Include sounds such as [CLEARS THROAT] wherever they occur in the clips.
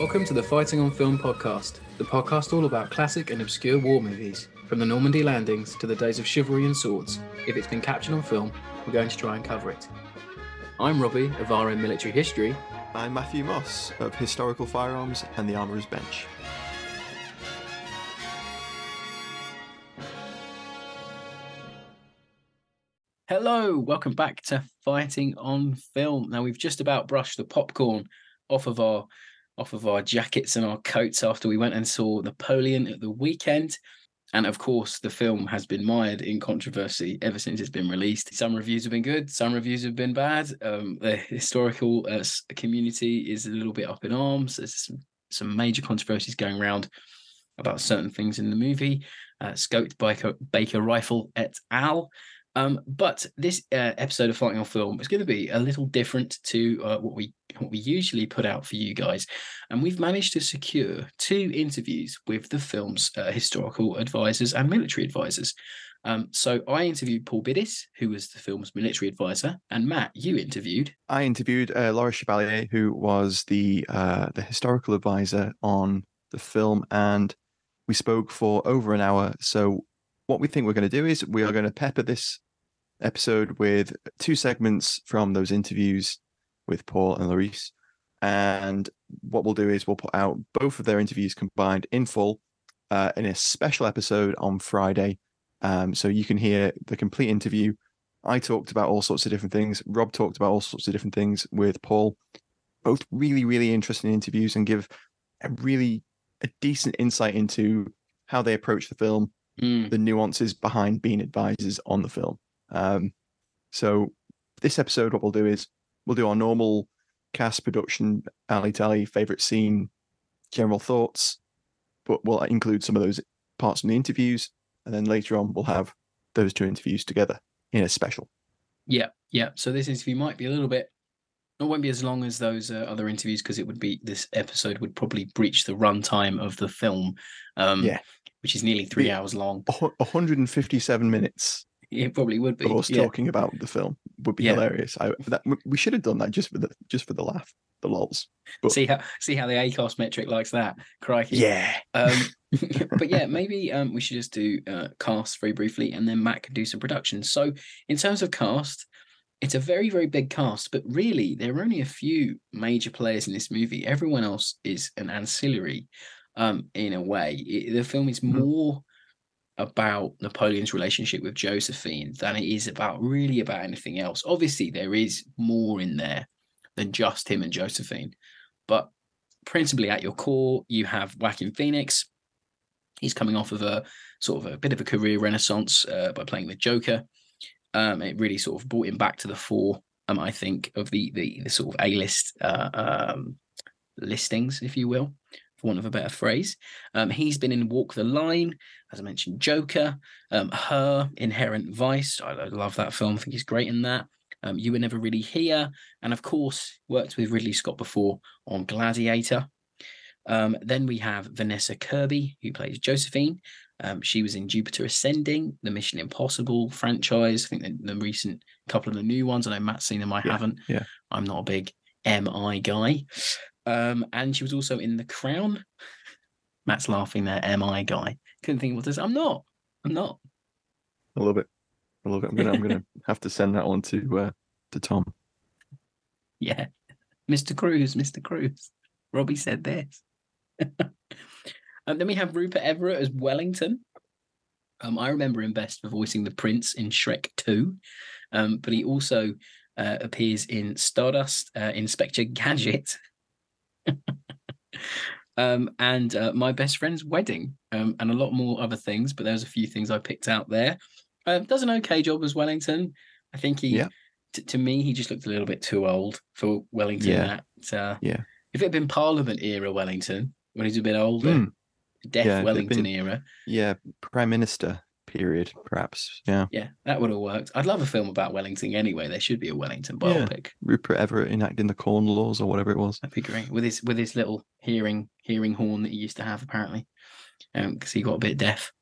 Welcome to the Fighting on Film podcast, the podcast all about classic and obscure war movies, from the Normandy landings to the days of chivalry and swords. If it's been captured on film, we're going to try and cover it. I'm Robbie of RM Military History. I'm Matthew Moss of Historical Firearms and the Armourer's Bench. Hello, welcome back to Fighting on Film. Now we've just about brushed the popcorn off of our off of our jackets and our coats after we went and saw Napoleon at the weekend. And of course, the film has been mired in controversy ever since it's been released. Some reviews have been good, some reviews have been bad. Um, the historical uh, community is a little bit up in arms. There's some, some major controversies going around about certain things in the movie. Uh, scoped by Baker Rifle et al. Um, but this uh, episode of Fighting on Film is going to be a little different to uh, what we what we usually put out for you guys, and we've managed to secure two interviews with the film's uh, historical advisors and military advisors. Um, so I interviewed Paul Biddiss, who was the film's military advisor, and Matt, you interviewed. I interviewed uh, Lorris Chevalier, who was the uh, the historical advisor on the film, and we spoke for over an hour. So what we think we're going to do is we are going to pepper this episode with two segments from those interviews with Paul and Lorris. And what we'll do is we'll put out both of their interviews combined in full uh, in a special episode on Friday. Um, so you can hear the complete interview. I talked about all sorts of different things. Rob talked about all sorts of different things with Paul. Both really, really interesting interviews and give a really a decent insight into how they approach the film, mm. the nuances behind being advisors on the film. Um, so this episode, what we'll do is we'll do our normal cast production, alley tally, favorite scene, general thoughts, but we'll include some of those parts from the interviews, and then later on we'll have those two interviews together in a special. Yeah, yeah. So this interview might be a little bit. It won't be as long as those uh, other interviews because it would be this episode would probably breach the runtime of the film. Um, yeah, which is nearly three hours long. 157 minutes. It probably would be. Of us yeah. talking about the film would be yeah. hilarious. I, that, we should have done that just for the just for the laugh, the lols. But, see how see how the ACOS metric likes that. Crikey. Yeah. Um, [LAUGHS] [LAUGHS] but yeah, maybe um, we should just do uh, cast very briefly, and then Matt can do some production. So in terms of cast, it's a very very big cast, but really there are only a few major players in this movie. Everyone else is an ancillary um, in a way. It, the film is mm-hmm. more about Napoleon's relationship with Josephine than it is about really about anything else. Obviously, there is more in there than just him and Josephine, but principally at your core, you have Joaquin Phoenix. He's coming off of a sort of a bit of a career renaissance uh, by playing the Joker. Um, it really sort of brought him back to the fore. Um, I think of the the, the sort of A list uh, um, listings, if you will for want of a better phrase. Um, he's been in Walk the Line, as I mentioned, Joker, um, Her, Inherent Vice. I, love that film. I think he's great in that. Um, you were never really here, and of course, worked with Ridley Scott before on Gladiator. Um, then we have Vanessa Kirby, who plays Josephine. Um, she was in Jupiter Ascending, the Mission Impossible franchise. I think the, the recent couple of the new ones. I know Matt's seen them. I Yeah, haven't. yeah. I'm not a big MI guy. Um, and she was also in The Crown. Matt's laughing there. MI guy. Couldn't think what this. I'm not. I'm not. I love it. I love it. I'm gonna I'm gonna [LAUGHS] have to send that on to uh, to Tom. Yeah. Mr. Cruz, Mr. Cruz. Robbie said this. and [LAUGHS] then we have Rupert Everett as Wellington. Um, I remember him best for voicing the prince in Shrek 2, um, but he also uh, appears in Stardust, uh, Inspector Gadget, [LAUGHS] um, and uh, My Best Friend's Wedding, um, and a lot more other things. But there's a few things I picked out there. Uh, does an okay job as Wellington. I think he, Yeah. t- to me, he just looked a little bit too old for Wellington. Yeah. That, uh, Yeah. If it had been Parliament era Wellington, when he's a bit older, Mm, Deaf yeah, Wellington been- era, yeah, Prime Minister period, perhaps. Yeah. yeah, that would have worked. I'd love a film about Wellington anyway. There should be a Wellington Yeah. biopic. Rupert Everett enacting the Corn Laws or whatever it was. That'd be great with his with his little hearing hearing horn that he used to have apparently, because he got a bit deaf.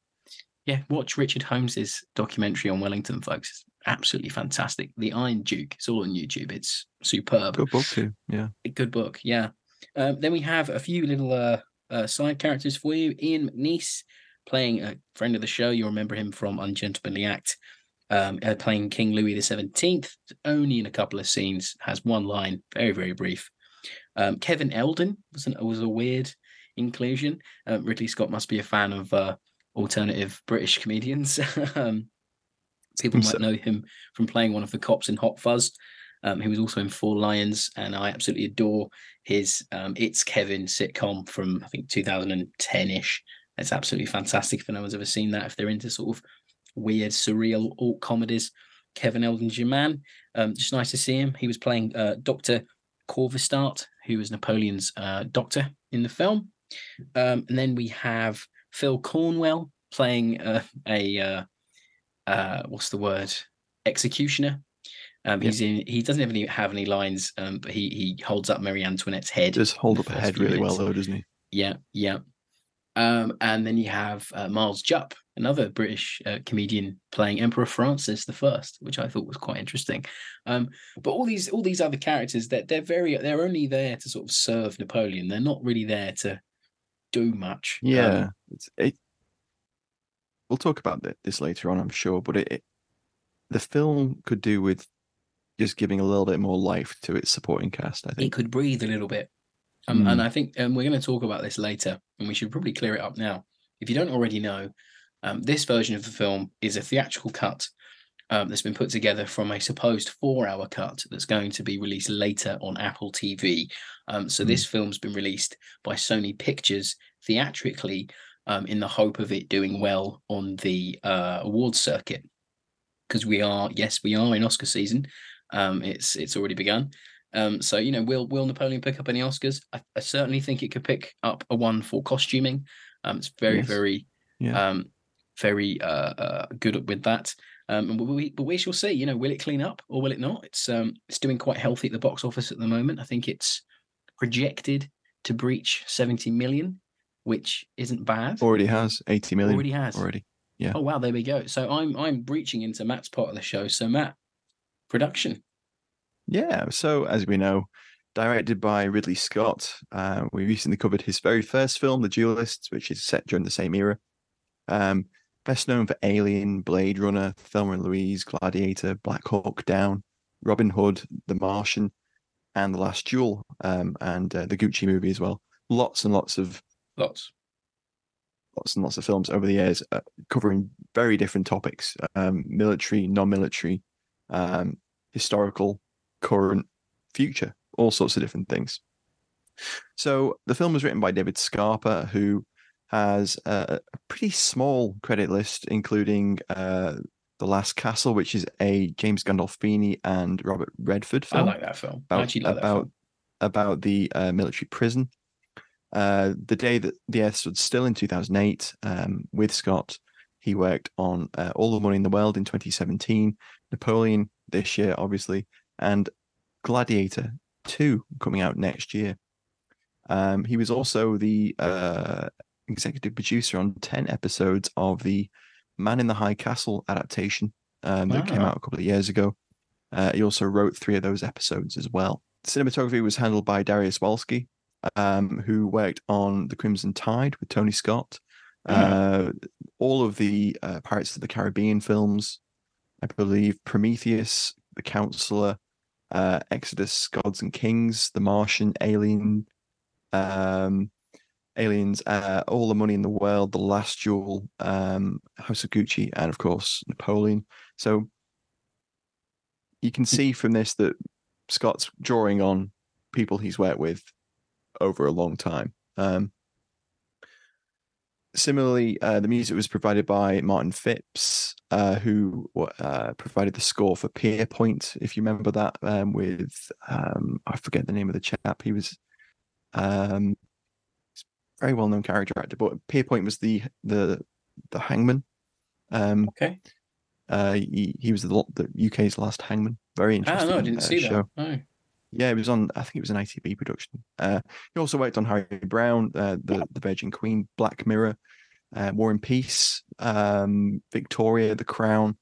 Yeah, watch Richard Holmes's documentary on Wellington, folks. It's absolutely fantastic. The Iron Duke. It's all on YouTube. It's superb. Good book too. Yeah. A good book, yeah. Um, then we have a few little uh, uh, side characters for you. Ian McNeice playing a friend of the show. You remember him from Ungentlemanly Act, um, uh, playing King Louis the Seventeenth. Only in a couple of scenes, has one line, very very brief. Um, Kevin Eldon was an, was a weird inclusion. Um, Ridley Scott must be a fan of uh, alternative British comedians. [LAUGHS] um, people might know him from playing one of the cops in Hot Fuzz. Um, he was also in Four Lions, and I absolutely adore his um, "It's Kevin" sitcom from I think 2010ish. It's absolutely fantastic. If anyone's ever seen that, if they're into sort of weird, surreal alt comedies, Kevin Eldon's your man. Um, just nice to see him. He was playing uh, Doctor Corvisart, who was Napoleon's uh, doctor in the film. Um, and then we have Phil Cornwell playing uh, a uh, uh, what's the word executioner. Um, he's in. He doesn't even have any lines, um, but he he holds up Marie Antoinette's head. Does hold up a head really well though, doesn't he? Yeah, yeah. Um, and then you have uh, Miles Jupp, another British uh, comedian playing Emperor Francis the First, which I thought was quite interesting. Um, but all these all these other characters that they're, very they're only there to sort of serve Napoleon. They're not really there to do much. Um, Yeah. it's it we'll talk about this later on, I'm sure, but it, it the film could do with just giving a little bit more life to its supporting cast, I think it could breathe a little bit. Um, And I think um, we're going to talk about this later, and we should probably clear it up now. If you don't already know, um, this version of the film is a theatrical cut um, that's been put together from a supposed four-hour cut that's going to be released later on Apple TV. Um, so Mm. this film's been released by Sony Pictures theatrically um, in the hope of it doing well on the uh, awards circuit. Because we are, yes, we are in Oscar season. Um, it's it's already begun. Um, so you know, will will Napoleon pick up any Oscars? I, I certainly think it could pick up a one for costuming. Um, it's very Yes. very Yeah. um, very uh, uh, good with that. Um, and we, but we shall see. You know, will it clean up or will it not? It's um, it's doing quite healthy at the box office at the moment. I think it's projected to breach seventy million, which isn't bad. Already has 80 million. Already has. Already. Yeah. Oh wow, there we go. So I'm I'm breaching into Matt's part of the show. So Matt, production. Yeah. So, as we know, directed by Ridley Scott, uh, we recently covered his very first film, The Duelists, which is set during the same era. Um, best known for Alien, Blade Runner, Thelma and Louise, Gladiator, Black Hawk Down, Robin Hood, The Martian, and The Last Duel, um, and uh, the Gucci movie as well. Lots and lots of Lots. lots and lots of films over the years uh, covering very different topics um, military non-military um, historical current future all sorts of different things so the film was written by david scarpa who has a, a pretty small credit list including uh, the last castle which is a james gandolfini and robert redford film. I like that film. About actually like about film. about the uh, military prison. Uh, the day that the Earth stood still in 2008, um, with Scott, he worked on uh, All the Money in the World in 2017, Napoleon this year, obviously, and Gladiator 2 coming out next year. Um, he was also the uh, executive producer on 10 episodes of the Man in the High Castle adaptation um, that came out a couple of years ago. Uh, he also wrote three of those episodes as well. Cinematography was handled by Dariusz Wolski, um, who worked on The Crimson Tide with Tony Scott. Uh, all of the uh, Pirates of the Caribbean films, I believe Prometheus, The Counselor, uh, Exodus, Gods and Kings, The Martian, Alien, um, Aliens, uh, All the Money in the World, The Last Duel, um, House of Gucci, and of course Napoleon. So you can see from this that Scott's drawing on people he's worked with over a long time. Um, similarly, uh, the music was provided by Martin Phipps, uh, who uh, provided the score for Pierrepoint. if you remember that, um, with um, I forget the name of the chap. He was um, very well known character actor, but Pierrepoint was the the the hangman. Um, Okay. uh, he, he was the, the UK's last hangman. Very interesting. Ah, no, I didn't uh, see show. that. No. Yeah, it was on. I think it was an ITV production. Uh, he also worked on Harry Brown, uh, the the Virgin Queen, Black Mirror, uh, War and Peace, um, Victoria, The Crown,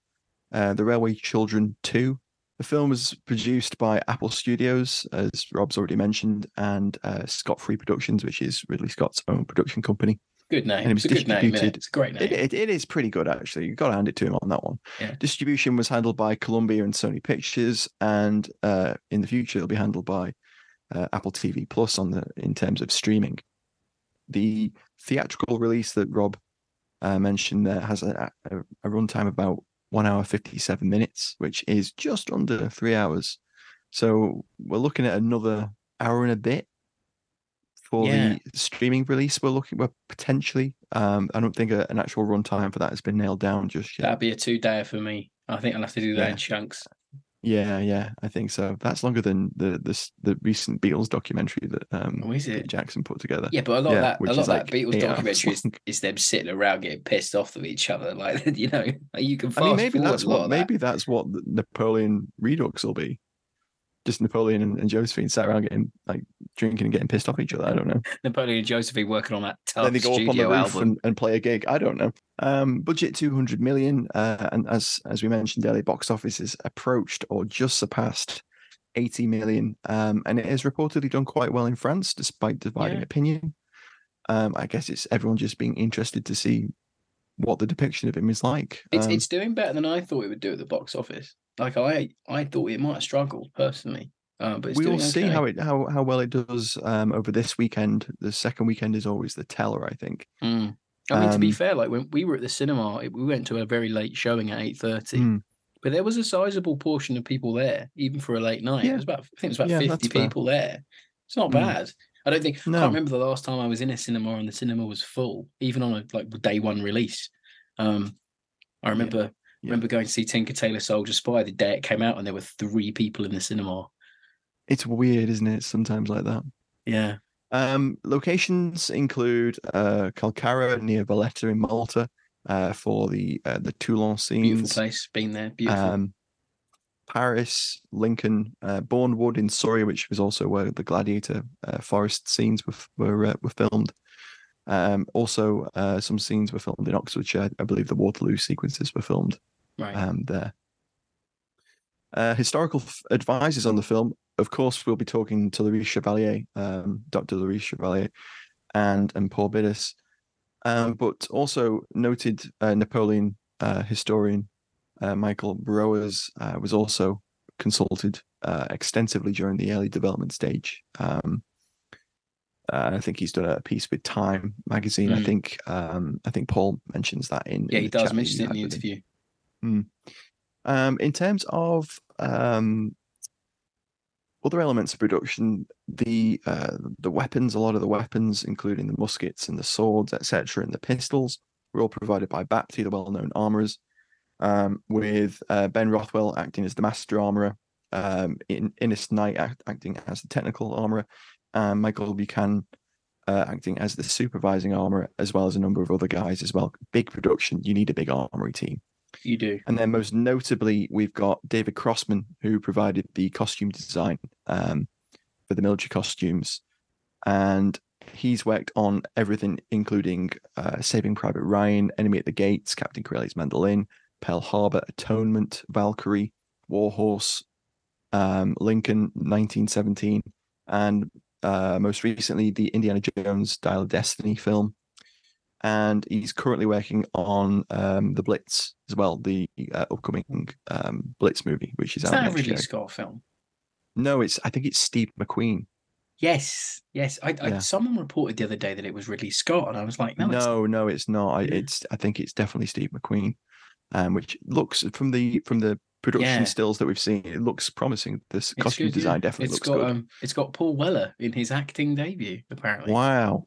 uh, The Railway Children Two. The film was produced by Apple Studios, as Rob's already mentioned, and uh, Scott Free Productions, which is Ridley Scott's own production company. Good name. And it was it's a good name. distributed- It's a great name. It, it, it is pretty good, actually. You've got to hand it to him on that one. Yeah. Distribution was handled by Columbia and Sony Pictures, and uh, in the future, it'll be handled by uh, Apple TV Plus on the in terms of streaming. The theatrical release that Rob uh, mentioned there has a, a, a runtime of about one hour fifty seven minutes, which is just under three hours. So we're looking at another hour and a bit for Yeah. the streaming release. We're looking, we're potentially. Um, I don't think a, an actual runtime for that has been nailed down just yet. That'd be a two day for me. I think I'll have to do that Yeah. in chunks. Yeah, yeah, I think so. That's longer than the the s- the recent Beatles documentary that um Oh, it? Jackson put together. Yeah, but a lot Yeah, of that, a lot of that like Beatles documentary is, is them sitting around getting pissed off with each other. [LAUGHS] Like you know, you can I mean, maybe that's what that. maybe that's what Napoleon Redux will be. Just Napoleon and, and Josephine sat around getting like drinking and getting pissed off each other. I don't know. Napoleon and Josephine working on that tough then they go up on the roof album. and, and play a gig. I don't know. Um, budget two hundred million, uh, and as as we mentioned earlier, box office is approached or just surpassed eighty million, um, and it has reportedly done quite well in France, despite dividing Yeah. opinion. Um, I guess it's everyone just being interested to see what the depiction of him is like. It's Um, it's doing better than I thought it would do at the box office. Like I I thought it might have struggled personally, uh, but it's we will see okay. how it how how well it does um, over this weekend. The second weekend is always the teller, I think. Mm. I mean, to be Um, fair, like when we were at the cinema, it- we went to a very late showing at eight thirty, Mm. but there was a sizable portion of people there, even for a late night. Yeah. It was about, I think it was about Yeah, fifty that's fair. people there. It's not Mm. bad. I don't think. no. I can't remember the last time I was in a cinema and the cinema was full, even on a like day one release. Um, I remember yeah. Remember going to see Tinker Tailor Soldier Spy the day it came out, and there were three people in the cinema. It's weird, isn't it? Sometimes like that. Yeah, Um, locations include uh, Kalkara near Valletta in Malta uh, for the uh, the Toulon scenes. beautiful place. Been there, beautiful. Um, Paris, Lincoln, uh, Bournewood in Surrey, which was also where the gladiator uh, forest scenes were were, uh, were filmed. Um, also, uh, some scenes were filmed in Oxfordshire. I believe the Waterloo sequences were filmed right. um, there. Uh, historical f- advisors on the film, of course, we'll be talking to Lorris Chevalier, um, Dr. Lorris Chevalier, and and Paul Biddiss, um, but also noted uh, Napoleon uh, historian uh, Michael Broers uh, was also consulted uh, extensively during the early development stage. Um, uh, I think he's done a piece with Time magazine. I Mm. think um, I think Paul mentions that in yeah, in he the does mention it in the interview. Um, in terms of um, other elements of production, the uh, the weapons, a lot of the weapons, including the muskets and the swords, etc., and the pistols, were all provided by Bapty, the well-known armorers, um, with uh, Ben Rothwell acting as the master armorer, um, in Innes Knight act, acting as the technical armorer, and Michael Buchanan uh, acting as the supervising armorer, as well as a number of other guys as well. Big production. You need a big armory team. You do. And then most notably, we've got David Crossman, who provided the costume design um, for the military costumes. And he's worked on everything, including uh, Saving Private Ryan, Enemy at the Gates, Captain Corelli's Mandolin, Pearl Harbor, Atonement, Valkyrie, Warhorse, um, Lincoln, 1917, and uh, most recently the Indiana Jones Dial of Destiny film. And he's currently working on um, the Blitz as well, the uh, upcoming um, Blitz movie, which is, Is out that a Ridley year. Scott film? No, it's I think it's Steve McQueen. Yes, yes. I, I Yeah. someone reported the other day that it was Ridley Scott, and I was like, no, No, it's no, it's not. I, Yeah. it's I think it's definitely Steve McQueen, um, which looks from the from the production Yeah. stills that we've seen, it looks promising. This it's costume good, yeah. design definitely It's looks got good. um, it's got Paul Weller in his acting debut, apparently. wow,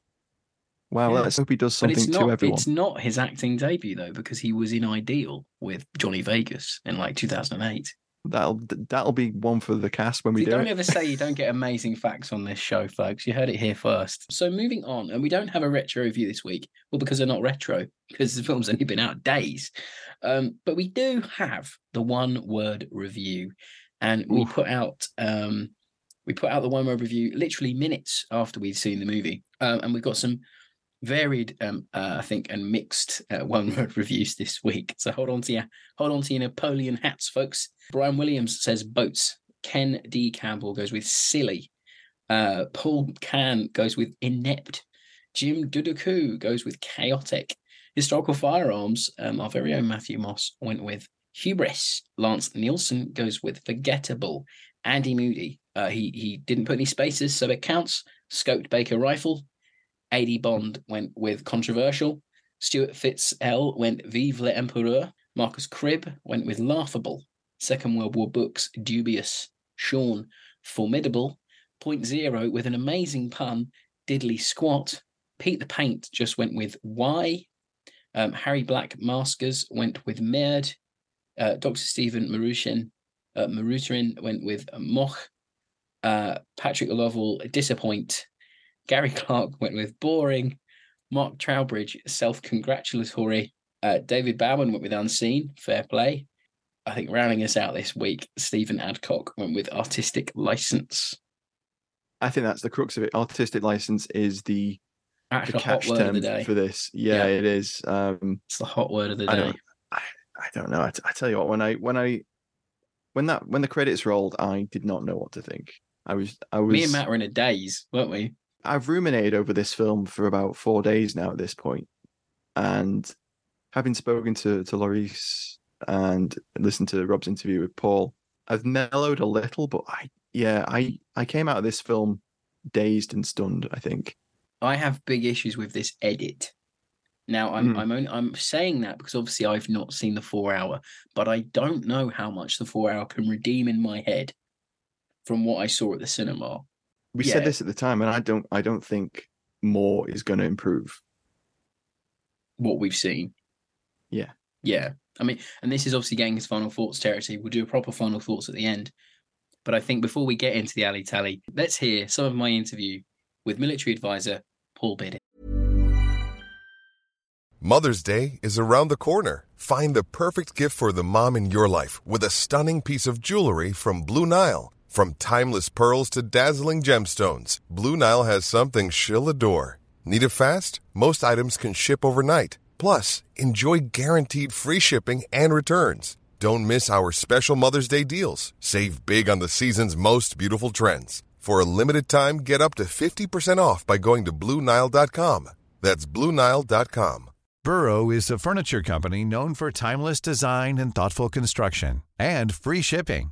wow. Yeah. Let's hope he does something not. to everyone. It's not his acting debut though, because he was in Ideal with Johnny Vegas in like 2008. That'll that'll be one for the cast when we You do don't it. ever say you don't get amazing facts on this show, folks. You heard it here first. So moving on, and we don't have a retro review this week. Well, because they're not retro, because the film's only been out days. Um, but we do have the one word review, and we put out um, we put out the one word review literally minutes after we'd seen the movie, um, and we've got some varied, um, uh, I think, and mixed uh, [LAUGHS] one word reviews this week. So hold on to your hold on to your Napoleon hats, folks. Brian Williams says boats. Ken D. Campbell goes with silly. Uh, Paul Can goes with inept. Jim Duduku goes with chaotic. Historical firearms. Um, our very own Matthew Moss went with hubris. Lance Nielsen goes with forgettable. Andy Moody. Uh, he he didn't put any spaces, so it counts. Scoped Baker rifle. AD Bond went with controversial. Stuart Fitz-L went Vive l'Empereur. Marcus Cribb went with laughable. Second World War books, dubious. Sean, formidable. Point zero with an amazing pun, diddly squat. Pete the Paint just went with why. Um, Harry Black Maskers went with merd. Uh, Dr. Stephen Marushin, uh, went with moch. Uh, Patrick Lovell, disappoint. Gary Clark went with boring. Mark Trowbridge, self congratulatory. Uh, David Bowman went with unseen, fair play. I think rounding us out this week, Stephen Adcock went with artistic license. I think that's the crux of it. Artistic license is the, the catch word of term the day. for this. Yeah, Yeah. it is. Um, It's the hot word of the I day. I, I don't know. I, t- I tell you what, when I when I when that when the credits rolled, I did not know what to think. I was I was Me and Matt were in a daze, weren't we? I've ruminated over this film for about four days now at this point, and having spoken to to Lorris and listened to Rob's interview with Paul, I've mellowed a little, but I yeah I I came out of this film dazed and stunned. I think I have big issues with this edit. Now I'm Hmm. I'm only, I'm saying that because obviously I've not seen the four hour, but I don't know how much the four hour can redeem in my head from what I saw at the cinema. We Yeah. said this at the time, and I don't I don't think more is going to improve. What we've seen. Yeah. Yeah. I mean, and this is obviously getting his final thoughts territory. We'll do a proper final thoughts at the end. But I think before we get into the alley tally, let's hear some of my interview with military advisor Paul Biddiss. Mother's Day is around the corner. Find the perfect gift for the mom in your life with a stunning piece of jewelry from Blue Nile. From timeless pearls to dazzling gemstones, Blue Nile has something she'll adore. Need it fast? Most items can ship overnight. Plus, enjoy guaranteed free shipping and returns. Don't miss our special Mother's Day deals. Save big on the season's most beautiful trends. For a limited time, get up to 50% off by going to BlueNile.com. That's BlueNile.com. Burrow is a furniture company known for timeless design and thoughtful construction and free shipping,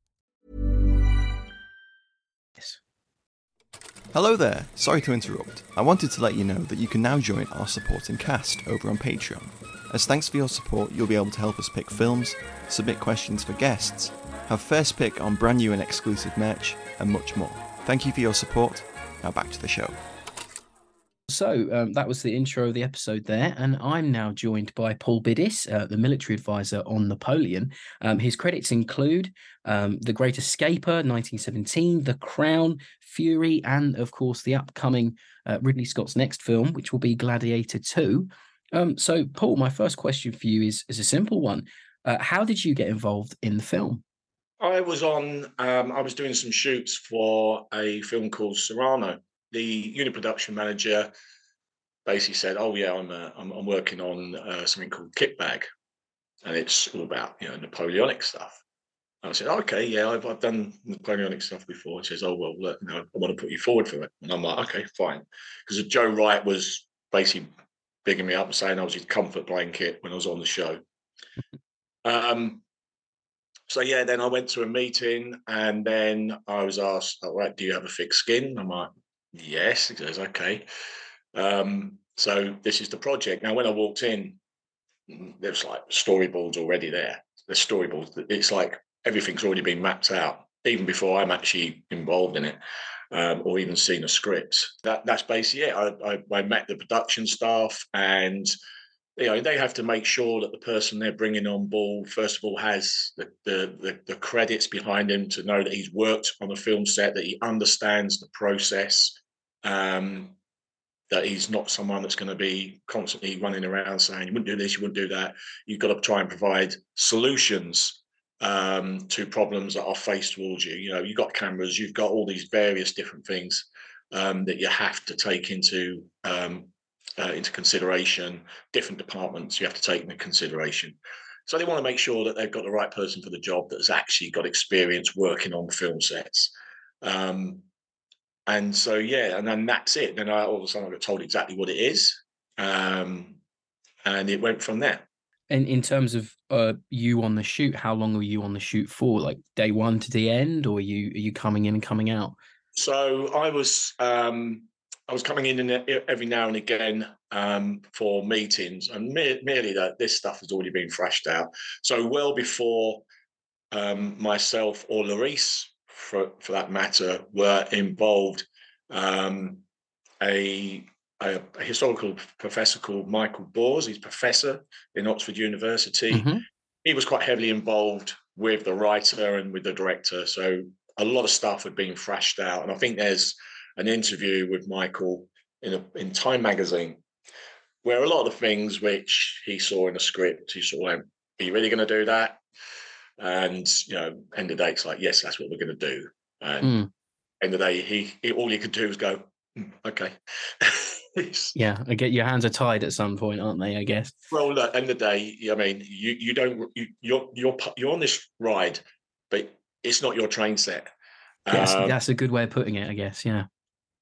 Hello there, sorry to interrupt. I wanted to let you know that you can now join our supporting cast over on Patreon. As thanks for your support, you'll be able to help us pick films, submit questions for guests, have first pick on brand new and exclusive merch, and much more. Thank you for your support. Now back to the show. So um, that was the intro of the episode there, and I'm now joined by Paul Biddiss, uh, the military advisor on Napoleon. Um, his credits include um, The Great Escaper, 1917, The Crown, Fury, and of course the upcoming uh, Ridley Scott's next film, which will be Gladiator 2. Um, so, Paul, my first question for you is is a simple one. Uh, how did you get involved in the film? I was on. Um, I was doing some shoots for a film called Cyrano the unit production manager basically said, "Oh yeah, I'm uh, I'm, I'm, working on uh, something called Kitbag, and it's all about you know Napoleonic stuff." And I said, "Okay, yeah, I've, I've done Napoleonic stuff before." He says, "Oh well, look, you know, I want to put you forward for it," and I'm like, "Okay, fine," because Joe Wright was basically bigging me up and saying I was his comfort blanket when I was on the show. um, so yeah, then I went to a meeting, and then I was asked, "All right, do you have a thick skin?" I'm like, Yes, he goes, okay. Um, so this is the project. Now, when I walked in, mm, there's like storyboards already there. The storyboards. It's like everything's already been mapped out, even before I'm actually involved in it, um, or even seen a script. That that's basically it. I, I, I met the production staff, and you know they have to make sure that the person they're bringing on board, first of all, has the the, the, the credits behind him to know that he's worked on a film set, that he understands the process um, that he's not someone that's going to be constantly running around saying you wouldn't do this, you wouldn't do that. You've got to try and provide solutions um, to problems that are faced towards you. You know, you've got cameras, you've got all these various different things um, that you have to take into um, uh, into consideration. Different departments you have to take into consideration. So they want to make sure that they've got the right person for the job that's actually got experience working on film sets. Um, and so yeah, and then that's it. Then I all of a sudden I got told exactly what it is, um, and it went from there. And in terms of uh, you on the shoot, how long were you on the shoot for? Like day one to the end, or are you are you coming in and coming out? So I was um, I was coming in and every now and again um, for meetings, and me- merely that this stuff has already been thrashed out. So well before um, myself or Lorris for, for that matter, were involved. Um, a, a, a, historical professor called Michael Broers, he's professor in Oxford University. Mm-hmm. He was quite heavily involved with the writer and with the director. So a lot of stuff had been thrashed out. And I think there's an interview with Michael in, a, in Time magazine where a lot of the things which he saw in the script, he saw, are you really going to do that? And you know, end of day, it's like, yes, that's what we're going to do. And mm. end of the day, he, he all he could do was go, mm, okay. [LAUGHS] yeah, I get your hands are tied at some point, aren't they? I guess. Well, look, end of the day, I mean, you you don't you, you're you're you're on this ride, but it's not your train set. Yes, um, that's a good way of putting it, I guess. Yeah.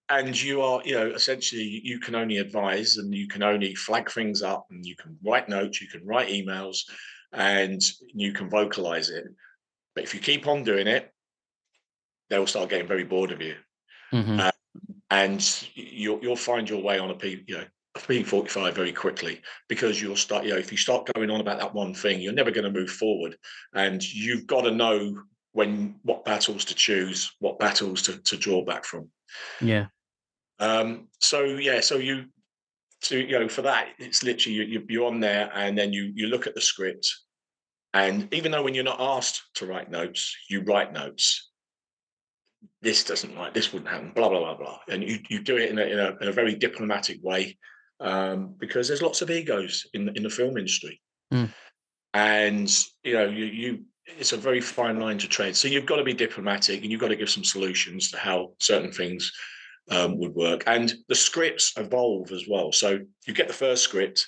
And you are, you know, essentially, you can only advise and you can only flag things up and you can write notes, you can write emails, and you can vocalize it. But if you keep on doing it, they'll start getting very bored of you. Mm-hmm. Uh, and you'll, you'll find your way on a P, you know, a P45 very quickly because you'll start, you know, if you start going on about that one thing, you're never going to move forward. And you've got to know when what battles to choose, what battles to, to draw back from. Yeah. Um, so yeah, so you so you know for that it's literally you, you're on there and then you you look at the script. And even though when you're not asked to write notes you write notes. This doesn't like this wouldn't happen blah blah blah blah. And you, you do it in a, in a, in a very diplomatic way um, because there's lots of egos in in the film industry. Mm. and you know you you it's a very fine line to tread. So you've got to be diplomatic and you've got to give some solutions to how certain things um, would work. And the scripts evolve as well. So you get the first script,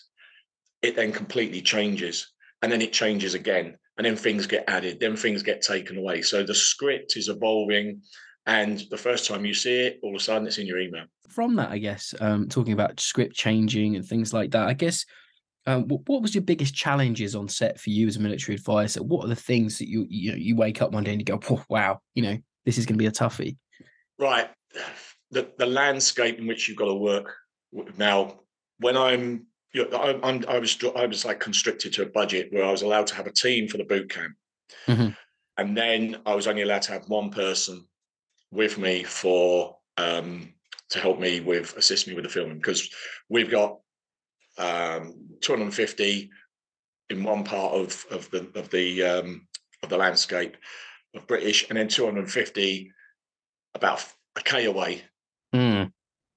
it then completely changes, and then it changes again, and then things get added, then things get taken away. So the script is evolving. And the first time you see it, all of a sudden it's in your email. From that, I guess, um, talking about script changing and things like that, I guess um, what, what, was your biggest challenges on set for you as a military advisor? What are the things that you you know you wake up one day and you go, oh, wow, you know, this is going to be a toughie? Right the, the landscape in which you've got to work now. When I'm, you know, I'm, I'm, i was I was like constricted to a budget where I was allowed to have a team for the boot camp, mm-hmm. and then I was only allowed to have one person with me for um, to help me with assist me with the filming because we've got um, 250 in one part of of the of the um, of the landscape of British, and then 250 about a k away. Mm.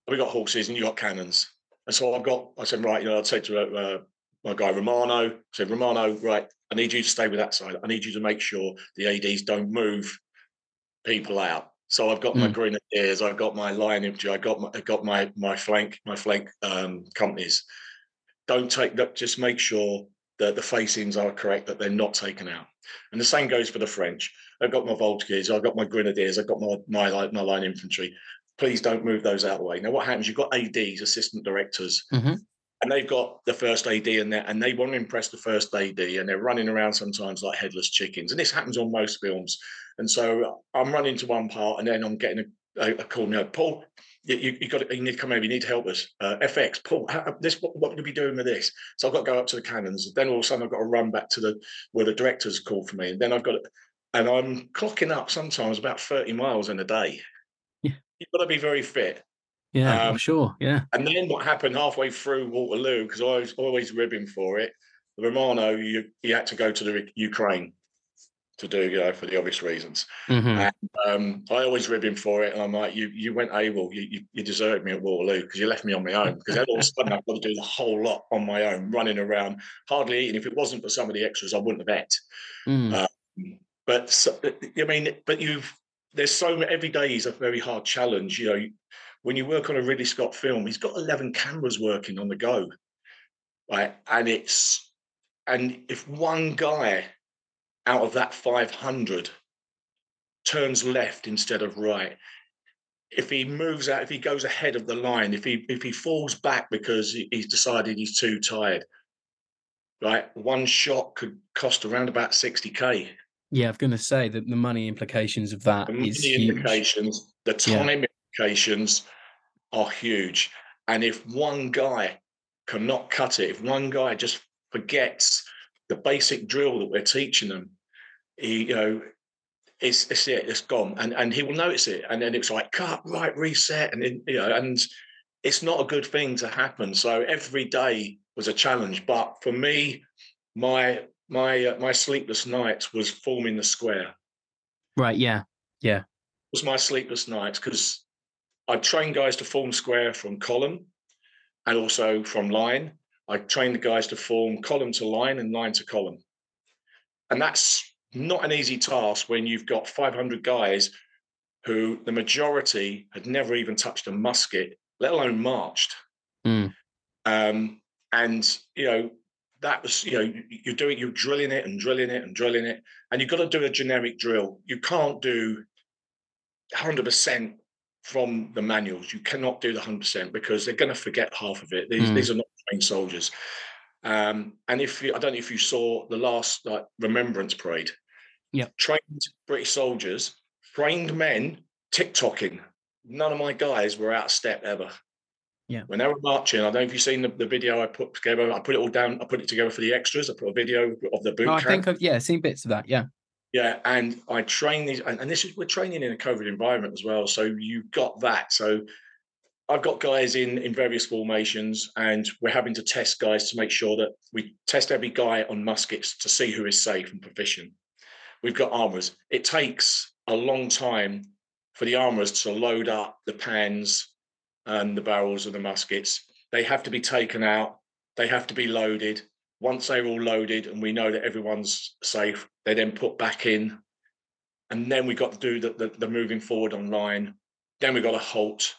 We got horses, and you got cannons, and so I've got. I said, right, you know, I'd say to uh, my guy Romano, I said, Romano, right, I need you to stay with that side. I need you to make sure the ads don't move people out. So I've got mm. my grenadiers, I've got my line infantry, I got my I got my my flank my flank um, companies. Don't take that. Just make sure that the facings are correct, that they're not taken out. And the same goes for the French. I've got my voltigeurs, I've got my grenadiers, I've got my my my line infantry. Please don't move those out of the way. Now, what happens? You've got ADs, assistant directors, mm-hmm. and they've got the first AD in there, and they want to impress the first AD, and they're running around sometimes like headless chickens. And this happens on most films. And so I'm running to one part, and then I'm getting a, a, call. Know, Paul, you, you, you, got to, you need to come over. You need to help us. Uh, FX, Paul, how, this what, what would you be doing with this? So I've got to go up to the cannons. Then all of a sudden I've got to run back to the where the directors called for me, and then I've got to, and I'm clocking up sometimes about 30 miles in a day. You've got to be very fit. Yeah, um, sure. Yeah. And then what happened halfway through Waterloo, because I was always ribbing for it, Romano, you, you had to go to the Ukraine to do, you know, for the obvious reasons. Mm-hmm. And um, I always rib him for it. And I'm like, you you went able, you, you, you deserted me at Waterloo because you left me on my own. Because then all of a sudden I've got to do the whole lot on my own, running around, hardly eating. If it wasn't for some of the extras, I wouldn't have ate. Mm. Um, but so, I mean, but you've there's so many, every day is a very hard challenge. You know, when you work on a Ridley Scott film, he's got 11 cameras working on the go, right? And it's and if one guy out of that 500 turns left instead of right if he moves out if he goes ahead of the line if he if he falls back because he's decided he's too tired right one shot could cost around about 60k yeah i'm going to say that the money implications of that the is implications the time yeah. implications are huge. And if one guy cannot cut it if one guy just forgets the basic drill that we're teaching them he, you know, it's it's it, it's gone, and and he will notice it, and then it's like cut, right, reset, and then, you know, and it's not a good thing to happen. So every day was a challenge, but for me, my my uh, my sleepless night was forming the square. Right. Yeah. Yeah. It was my sleepless night because I trained guys to form square from column and also from line. I trained the guys to form column to line and line to column. And that's not an easy task when you've got 500 guys who the majority had never even touched a musket, let alone marched. Mm. Um, and you know that was you know you're doing you're drilling it and drilling it and drilling it, and you've got to do a generic drill. You can't do 100 percent from the manuals. You cannot do the 100 percent because they're going to forget half of it. These, mm. these are not trained soldiers. Um, and if you, I don't know if you saw the last like remembrance parade, yeah. trained British soldiers, trained men, TikToking. None of my guys were out of step ever. Yeah. When they were marching, I don't know if you've seen the, the video I put together. I put it all down. I put it together for the extras. I put a video of the boot. Oh, I think I've yeah seen bits of that. Yeah. Yeah, and I train these, and, and this is we're training in a COVID environment as well. So you got that. So I've got guys in in various formations, and we're having to test guys to make sure that we test every guy on muskets to see who is safe and proficient we've got armors. It takes a long time for the armors to load up the pans and the barrels of the muskets. They have to be taken out. They have to be loaded. Once they're all loaded and we know that everyone's safe, they then put back in. And then we got to do the, the, the moving forward online. Then we got to halt.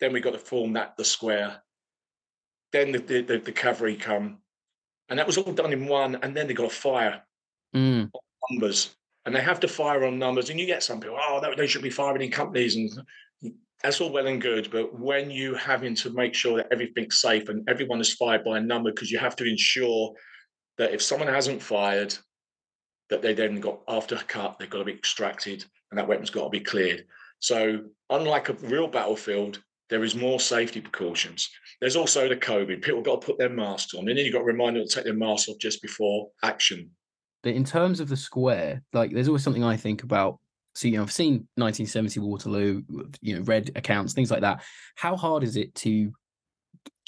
Then we got to form that the square. Then the, the, the cavalry come. And that was all done in one. And then they got to fire. Mm numbers and they have to fire on numbers. And you get some people, oh, they should be firing in companies, and that's all well and good. But when you having to make sure that everything's safe and everyone is fired by a number, because you have to ensure that if someone hasn't fired, that they then got after a cut, they've got to be extracted, and that weapon's got to be cleared. So, unlike a real battlefield, there is more safety precautions. There's also the COVID. People got to put their masks on, and then you've got to remind them to take their masks off just before action. In terms of the square, like there's always something I think about. So, you know, I've seen 1970 Waterloo, you know, read accounts, things like that. How hard is it to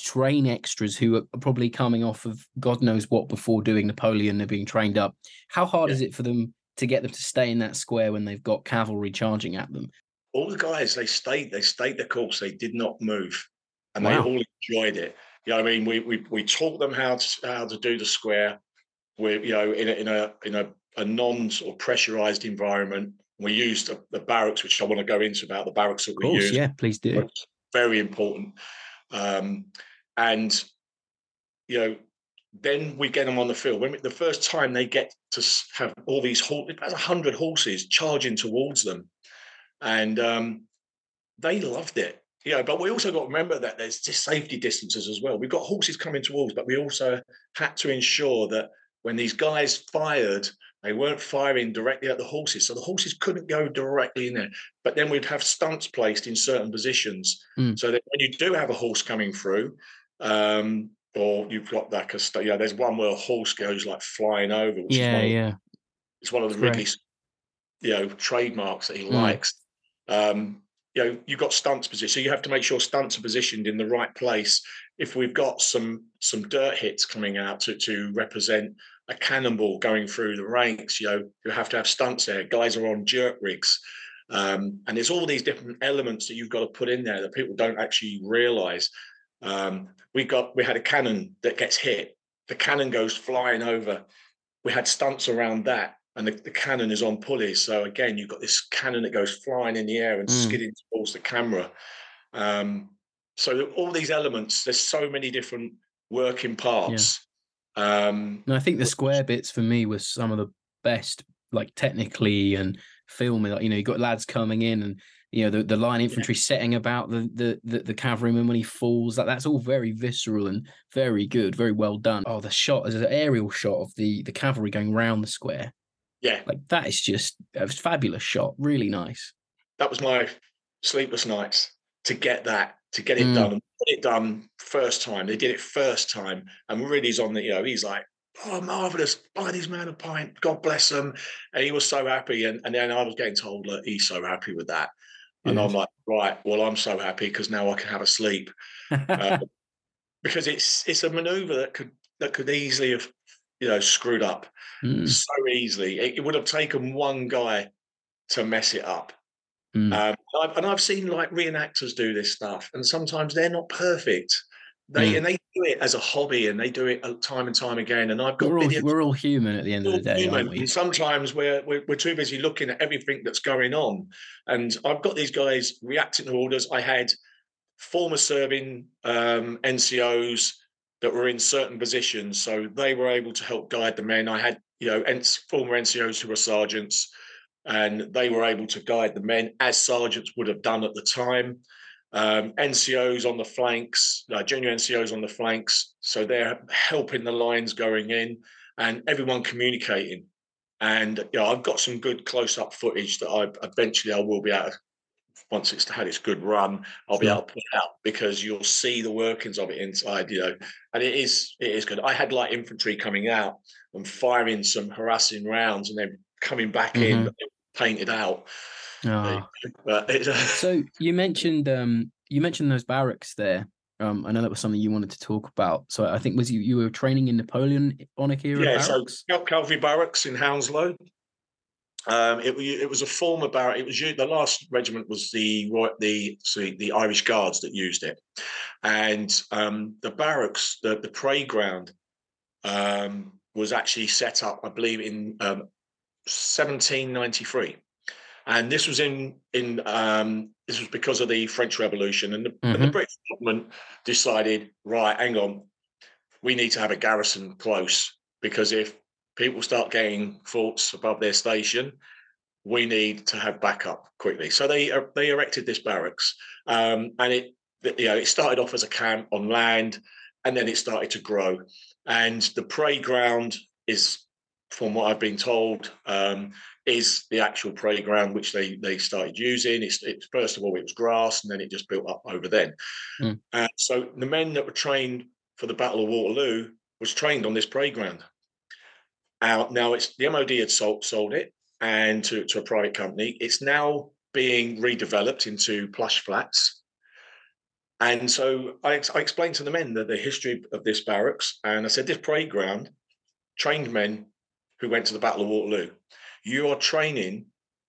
train extras who are probably coming off of God knows what before doing Napoleon, they're being trained up? How hard yeah. is it for them to get them to stay in that square when they've got cavalry charging at them? All the guys, they stayed, they stayed the course, they did not move, and wow. they all enjoyed it. You know, I mean, we we we taught them how to how to do the square. We you know in a in a in a, a non sort of pressurized environment. We used the barracks, which I want to go into about the barracks that we used. Yeah, please do. Very important. Um, and you know, then we get them on the field. When we, the first time they get to have all these horses, about hundred horses charging towards them, and um, they loved it. Yeah, but we also got to remember that there's just safety distances as well. We've got horses coming towards, but we also had to ensure that when these guys fired, they weren't firing directly at the horses, so the horses couldn't go directly in there. But then we'd have stunts placed in certain positions, mm. so that when you do have a horse coming through, um, or you've got like a yeah, there's one where a horse goes like flying over. Which yeah, is yeah. It's one of the really, you know, trademarks that he mm. likes. Um, you know, you've got stunts position, so you have to make sure stunts are positioned in the right place. If we've got some some dirt hits coming out to to represent a cannonball going through the ranks, you know, you have to have stunts there. Guys are on jerk rigs. Um, and there's all these different elements that you've got to put in there that people don't actually realize. Um, we got we had a cannon that gets hit. The cannon goes flying over. We had stunts around that, and the, the cannon is on pulleys. So again, you've got this cannon that goes flying in the air and mm. skidding towards the camera. Um, so all these elements, there's so many different working parts. Um, and I think the square bits for me was some of the best, like technically and filming. Like, you know, you got lads coming in and you know the, the line infantry yeah. setting about the, the the the cavalryman when he falls that that's all very visceral and very good very well done oh the shot is an aerial shot of the the cavalry going round the square yeah like that is just a fabulous shot really nice that was my sleepless nights to get that to get it mm. done and get it done first time they did it first time and really on the you know he's like oh, marvelous, buy these man a pint, God bless them. And he was so happy. And, and then I was getting told, look, he's so happy with that. And I'm like, right, well, I'm so happy because now I can have a sleep. uh, [LAUGHS] because it's it's a maneuver that could that could easily have you know screwed up mm. so easily. It, it, would have taken one guy to mess it up. Mm. Um, I've, and I've seen like reenactors do this stuff, and sometimes they're not perfect. They mm. and they do it as a hobby, and they do it uh, time and time again. And I've got we're all, we're all human at the end of the day, human. And sometimes we're, we're, we're too busy looking at everything that's going on. And I've got these guys reacting to orders. I had former serving um, NCOs that were in certain positions, so they were able to help guide the men. I had you know former NCOs who were sergeants, and they were able to guide the men as sergeants would have done at the time um, NCOs on the flanks, uh, junior NCOs on the flanks. So they're helping the lines going in and everyone communicating. And you know, I've got some good close-up footage that I eventually I will be able to, once it's had its good run, I'll be able to put out because you'll see the workings of it inside, you know. And it is it is good. I had light infantry coming out and firing some harassing rounds and then coming back mm-hmm. in painted out. Oh. so you mentioned um, you mentioned those barracks there. Um, I know that was something you wanted to talk about. So I think was you you were training in Napoleonic era yeah, barracks? so Cavalry Barracks in Hounslow. Um, it, it was a former barrack. It was the last regiment was the the sorry, the Irish Guards that used it, and um, the barracks, the the parade ground, um, was actually set up, I believe, in 1793. Um, and this was in in um, this was because of the French Revolution, and the, mm-hmm. and the mm-hmm. British government decided, right, hang on, we need to have a garrison close because if people start getting thoughts above their station, we need to have backup quickly. So they uh, they erected this barracks, um, and it you know it started off as a camp on land, and then it started to grow, and the parade ground is, from what I've been told, um, is the actual parade ground which they they started using. It's, it's first of all it was grass, and then it just built up over then. Mm. And so the men that were trained for the Battle of Waterloo was trained on this parade ground. Uh, now it's the MOD had sold sold it and to, to a private company. It's now being redeveloped into plush flats. And so I, I explained to the men the, the history of this barracks, and I said this parade ground trained men who went to the Battle of Waterloo. You are training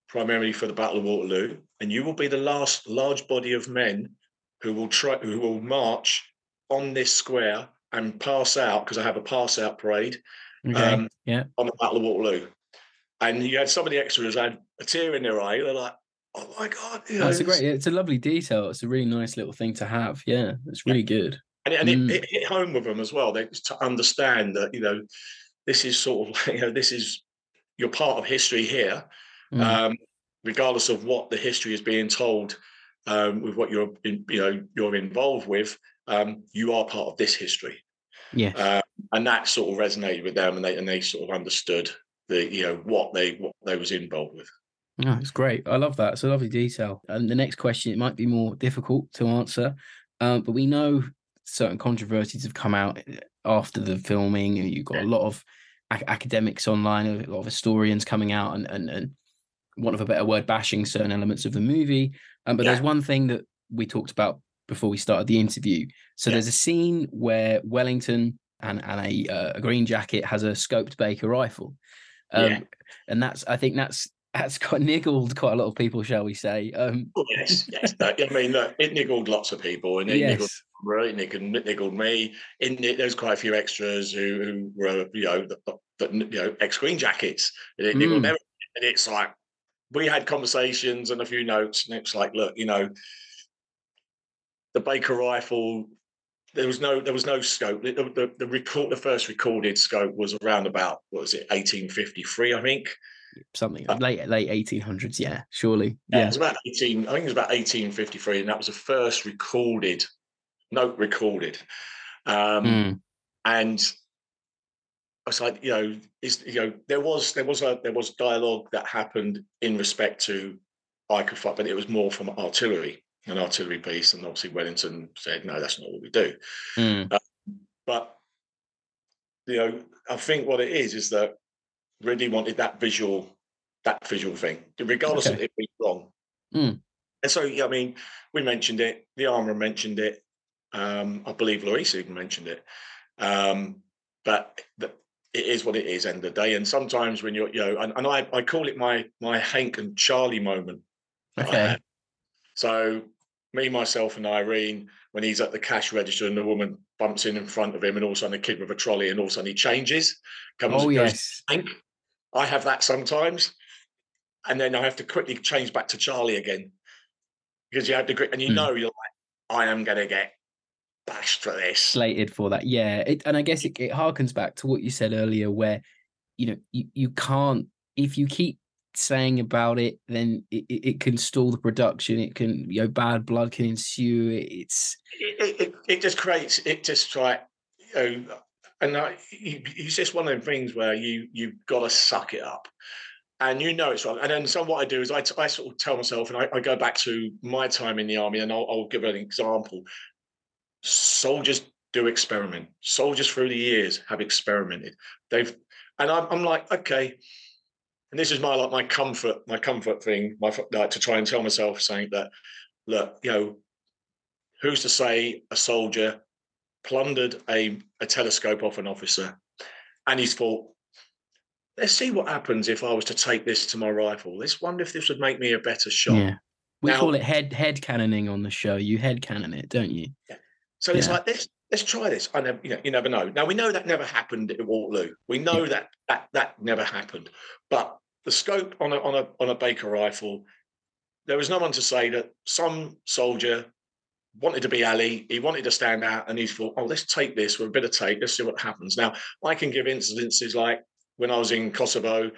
primarily for the Battle of Waterloo, and you will be the last large body of men who will try who will march on this square and pass out because I have a pass out parade Okay. um, yeah. on the Battle of Waterloo. And you had some of the extras had a tear in their eye. They're like, "Oh my god!" You know, That's a great. it's- a lovely detail. It's a really nice little thing to have. Yeah, it's really good. and, it, and Mm. it, it hit home with them as well. They to understand that you know this is sort of [LAUGHS] you know this is you're part of history here, Mm. um, regardless of what the history is being told. Um, with what you're in, you know you're involved with, um, you are part of this history. yeah. uh, and that sort of resonated with them, and they and they sort of understood the you know what they what they was involved with. No, it's great. I love that. It's a lovely detail. And the next question, it might be more difficult to answer, um, but we know certain controversies have come out eh, after the filming. and You've got a lot of academics online, a lot of historians coming out and and and want of a better word, bashing certain elements of the movie. Um, but there's one thing that we talked about before we started the interview. So Yeah. there's a scene where Wellington and and a, uh, a green jacket has a scoped Baker rifle. Um, Yeah. and that's I think that's that's quite niggled quite a lot of people, shall we say? Um, Oh, yes, yes. No, I mean, it niggled lots of people, and it niggled yes, Right, Nick and it niggled me. In it, there's quite a few extras who, who were, you know, that, that, you know, ex Green Jackets. And it Mm. And it's like we had conversations and a few notes, and it's like, look, you know, the Baker rifle. There was no, there was no scope. The, the, the record, the first recorded scope was around about what was it, 1853, I think. something Uh, late late 1800s. Yeah, surely. Yeah, it was about 18, I think it was about 1853, and that was the first recorded, note recorded. Um, Mm. and I was like, you know, is you know, there was there was a there was dialogue that happened in respect to I could fight, but it was more from artillery, an artillery piece, and obviously Wellington said, no, that's not what we do. Mm. But you know, I think what it is is that Ridley wanted that visual, that visual thing, regardless of Okay. it being wrong. Mm. And so, yeah, I mean, we mentioned it. The armor mentioned it. Um, I believe Lorris even mentioned it. Um, but the, it is what it is, end of the day. And sometimes when you're, you know, and, and I, I call it my my Hank and Charlie moment. Okay. So me, myself, and Irene, when he's at the cash register and the woman bumps in in front of him, and all of a sudden a kid with a trolley, and all of a sudden he changes, comes Oh and goes yes. Hank. I have that sometimes, and then I have to quickly change back to Charlie again because you have to, and you Mm. know you're like, I am going to get bashed for this. slated for that. Yeah, it, and I guess it, it harkens back to what you said earlier, where you know you, you can't if you keep saying about it, then it, it, can stall the production. It can you know bad blood can ensue. It, it's It, it, it, just creates it just like you know, and I, it- it's just one of them things where you you've got to suck it up. And you know it's wrong. And then some what I do is I, I sort of tell myself, and I, I go back to my time in the army, and I'll, I'll give an example. Soldiers do experiment. Soldiers through the years have experimented. They've, and I'm, I'm like, okay. And this is my like my comfort, my comfort thing, my like to try and tell myself saying that, look, you know, who's to say a soldier plundered a, a telescope off an officer, and he's thought, let's see what happens if I was to take this to my rifle. Let's wonder if this would make me a better shot. yeah. We Now- call it head head cannoning on the show. You head cannon it, don't you? So it's like let's let's try this. I never, you know, you never know. Now we know that never happened at Waterloo. We know that that that never happened. But the scope on a on a on a Baker rifle, there was no one to say that some soldier wanted to be Ali. He wanted to stand out, and he thought, "Oh, let's take this with a bit of tape. Let's see what happens." Now I can give incidences like when I was in Kosovo,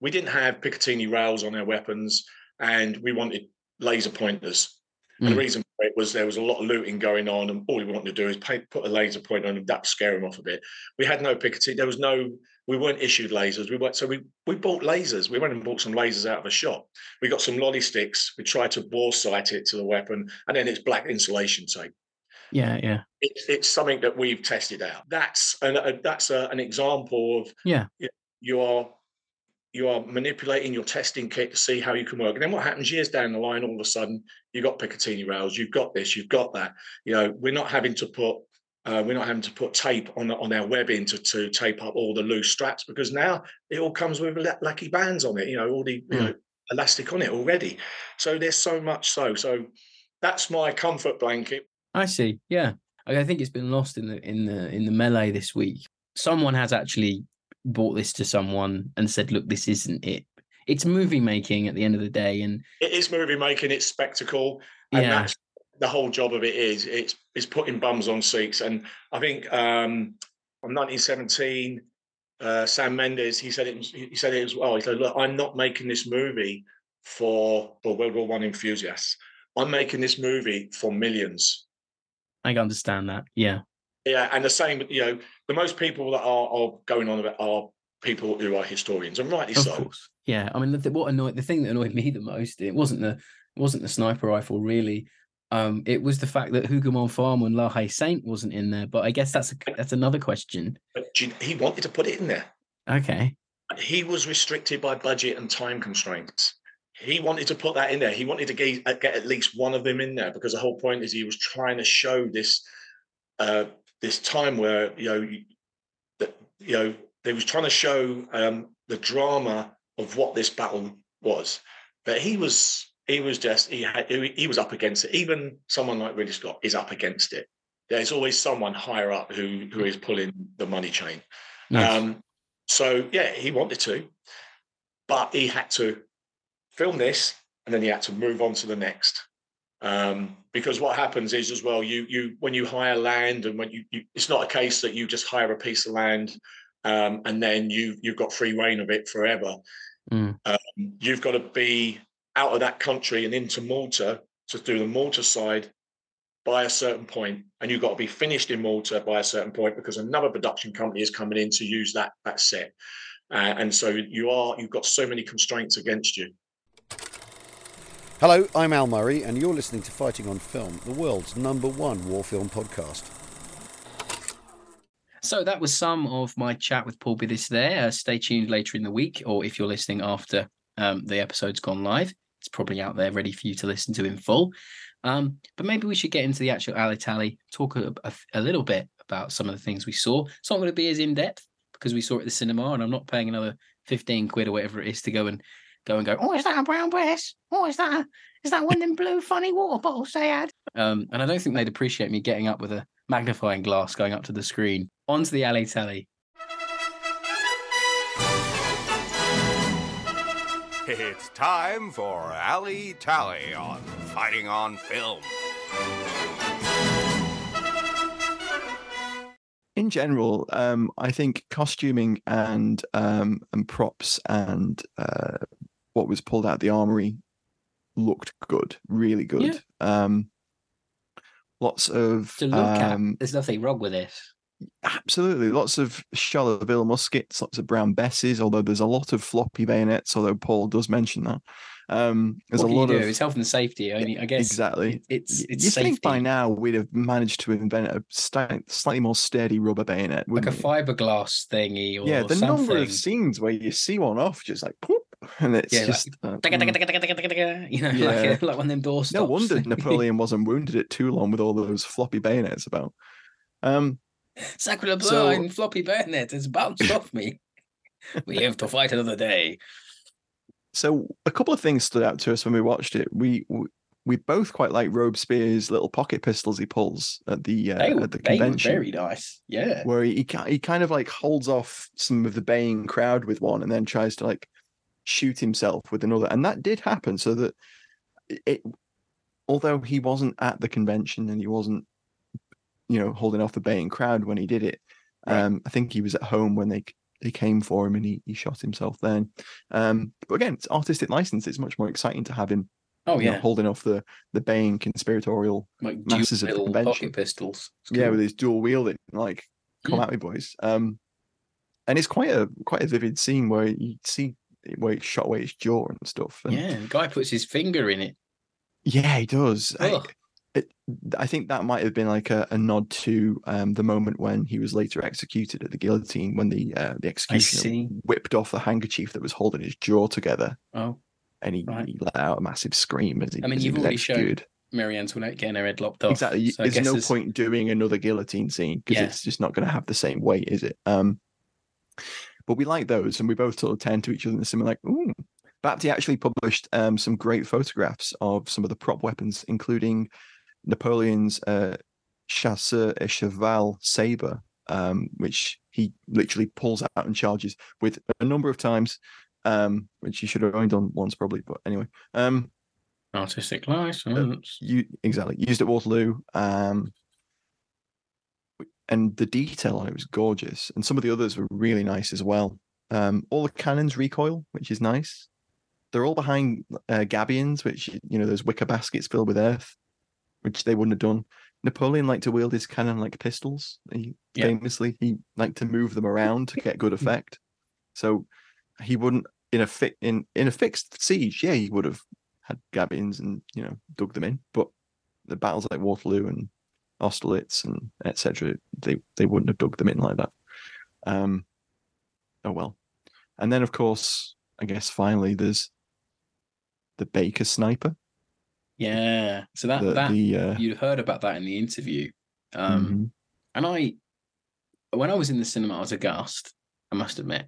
we didn't have Picatinny rails on our weapons, and we wanted laser pointers. And Mm. the reason for it was there was a lot of looting going on, and all we wanted to do is pay, put a laser pointer on them. That scare them off a bit. We had no Picatinny. There was no we weren't issued lasers. We weren't, so we we bought lasers. We went and bought some lasers out of a shop. We got some lolly sticks. We tried to bore sight it to the weapon, and then it's black insulation tape. Yeah, yeah. It's it's something that we've tested out. That's an a, that's a, an example of Yeah. you, you are you are manipulating your testing kit to see how you can work. And then what happens years down the line, all of a sudden, you've got Picatinny rails, you've got this, you've got that. You know, we're not having to put uh, we're not having to put tape on on our webbing to, to tape up all the loose straps because now it all comes with lucky bands on it. You know, all the you Mm. know elastic on it already. So there's so much so. So that's my comfort blanket. I see. Yeah, I think it's been lost in the in the in the melee this week. Someone has actually bought this to someone and said, "Look, this isn't it. It's movie making at the end of the day." And It is movie making, it's spectacle, and yeah, that's the whole job of it is it's it's putting bums on seats. And I think um from 1917, uh, Sam Mendes he said it was, he said it as well. He said, "Look, I'm not making this movie for for World War One enthusiasts. I'm making this movie for millions. I can understand that. Yeah, Yeah, and the same, you know, the most people that are, are going on about are people who are historians, and rightly of so. course. Yeah, I mean, the, what annoyed the thing that annoyed [LAUGHS] me the most it wasn't the it wasn't the sniper rifle really. Um, it was the fact that Hougoumont Farm and La Haye Sainte wasn't in there. But I guess that's a, that's another question. But he wanted to put it in there. Okay. he was restricted by budget and time constraints. He wanted to put that in there. He wanted to get, get at least one of them in there because the whole point is he was trying to show this uh, this time where you know you- that you know they was trying to show um, the drama of what this battle was. But he was he was just he had he was up against it. Even someone like Ridley Scott is up against it. There's always someone higher up who who is pulling the money chain. Yes. Um, so yeah, he wanted to, but he had to film this, and then he had to move on to the next. Um, because what happens is as well, you you when you hire land, and when you, you it's not a case that you just hire a piece of land, um, and then you you've got free reign of it forever. Mm. Um, you've got to be out of that country and into Malta to do the Malta side by a certain point, and you've got to be finished in Malta by a certain point because another production company is coming in to use that that set, uh, and so you are you've got so many constraints against you. Hello, I'm Al Murray, and you're listening to Fighting on Film, the world's number one war film podcast. So that was some of my chat with Paul Biddiss there. Uh, stay tuned later in the week, or if you're listening after um, the episode's gone live, it's probably out there ready for you to listen to in full. Um, but maybe we should get into the actual alley tally, talk a, a, a little bit about some of the things we saw. It's not going to be as in depth because we saw it at the cinema, and I'm not paying another 15 quid or whatever it is to go and go and go. Oh, is that a brown Bess? Oh, is that a, is that one of them blue funny water bottles they had? Um, and I don't think they'd appreciate me getting up with a magnifying glass going up to the screen onto the alley tally. It's time for Alley Tally on Fighting on Film. in general, um, I think costuming and um, and props and uh, what was pulled out of the armory looked good, really good. Um, lots of To look um, at, there's nothing wrong with this. absolutely lots of Charleville muskets, lots of brown besses. Although there's a lot of floppy bayonets, although Paul does mention that. Um, there's what a lot of It's health and safety. I mean, I guess exactly. it- it's it's you safety. think by now we'd have managed to invent a slightly more sturdy rubber bayonet, like a fiberglass thingy or yeah, the something. number of scenes where you see one off just like poop, and it's Yeah, like, just uh, Digga, digga, mm. you know, [LAUGHS] Yeah. like, a, like one of them door stops. no wonder [LAUGHS] Napoleon wasn't wounded at Toulon with all those floppy bayonets about. Um, Sacre bleu So- and floppy bayonet has bounced off me. [LAUGHS] We live to fight another day. So a couple of things stood out to us when we watched it. We we, both quite like Robespierre's little pocket pistols he pulls at the uh, were, at the convention. very nice. Yeah. where he, he he kind of like holds off some of the baying crowd with one and then tries to like shoot himself with another and that did happen so that it although he wasn't at the convention and he wasn't you know holding off the baying crowd when he did it Right. um i think he was at home when they they came for him and he, he shot himself then um but again it's artistic license it's much more exciting to have him Oh you know, yeah. holding off the the baying conspiratorial Like masses of the convention. pocket pistols. It's yeah with his dual wielding like come Mm. at me boys um and it's quite a quite a vivid scene where you see where it shot away his jaw and stuff. And Yeah, the guy puts his finger in it. yeah, he does. I. it, I think that might have been like a, a nod to um, the moment when he was later executed at the guillotine, when the uh, the executioner whipped off the handkerchief that was holding his jaw together, Oh, and he, Right. he let out a massive scream as he, I mean, you've already shown executed. Marie Antoinette getting her head lopped off. Exactly. So There's no there's- point doing another guillotine scene because Yeah. it's just not going to have the same weight, is it? Um, but we like those, and we both sort of tend to each other in the same like, ooh. Bapty actually published um, some great photographs of some of the prop weapons, including Napoleon's uh, chasseur à cheval saber, um, which he literally pulls out and charges with a number of times, um, which he should have only done once probably. But anyway, um, artistic license. you exactly used at Waterloo. Um, and the detail on it was gorgeous, and some of the others were really nice as well. Um, all the cannons recoil, which is nice. They're all behind uh, gabions, which you know those wicker baskets filled with earth, which they wouldn't have done. Napoleon liked to wield his cannon like pistols. He Yeah. famously he liked to move them around to get good [LAUGHS] effect. So he wouldn't in a fi- in in a fixed siege. Yeah, he would have had gabions and you know dug them in. But the battles like Waterloo and Austerlitz and etc. They they wouldn't have dug them in like that. Um, oh well. And then of course, I guess finally there's the Baker sniper. Yeah. So that The, that the uh, you heard about that in the interview. Um, mhm. and I, when I was in the cinema, I was aghast. I must admit.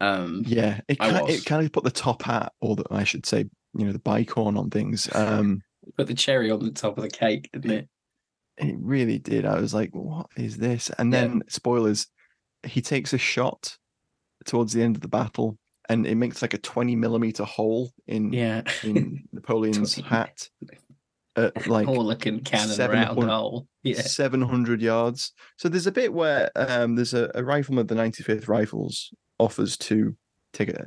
Um, yeah, it kind it kind of put the top hat, or the, I should say, you know, the bicorn on things. Um, [LAUGHS] put the cherry on the top of the cake, didn't it? it really did. I was like, what is this? And Yeah. then spoilers, he takes a shot towards the end of the battle, and it makes like a twenty millimeter hole in Yeah. in [LAUGHS] Napoleon's hat, [LAUGHS] at like All looking cannon seven round hole. Yeah. 700 yards. So there's a bit where um, there's a, a rifleman of the 95th Rifles offers to take a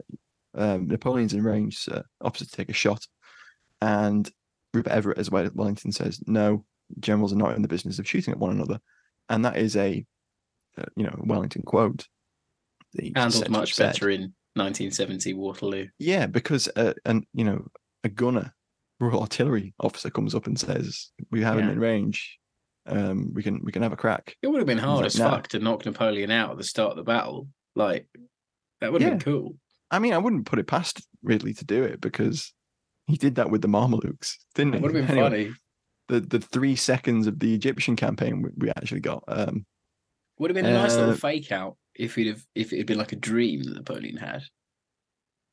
um, Napoleon's in range, offers to take a shot, and Rupert Everett as well. Wellington says no. Generals are not in the business of shooting at one another, and that is a uh, you know Wellington quote. Handled much said. better in 1970 Waterloo. Yeah, because uh, and you know a gunner, Royal Artillery officer comes up and says, "We have him in range. Um, we can we can have a crack." It would have been hard as fuck to knock Napoleon out at the start of the battle. Like, that would have been cool. I mean, I wouldn't put it past Ridley to do it because he did that with the Mamelukes, didn't It he? would have been Anyway, funny. The the three seconds of the Egyptian campaign we, we actually got. Um, Would have been a nice little Uh, fake out if he'd have if it had been like a dream that Napoleon had.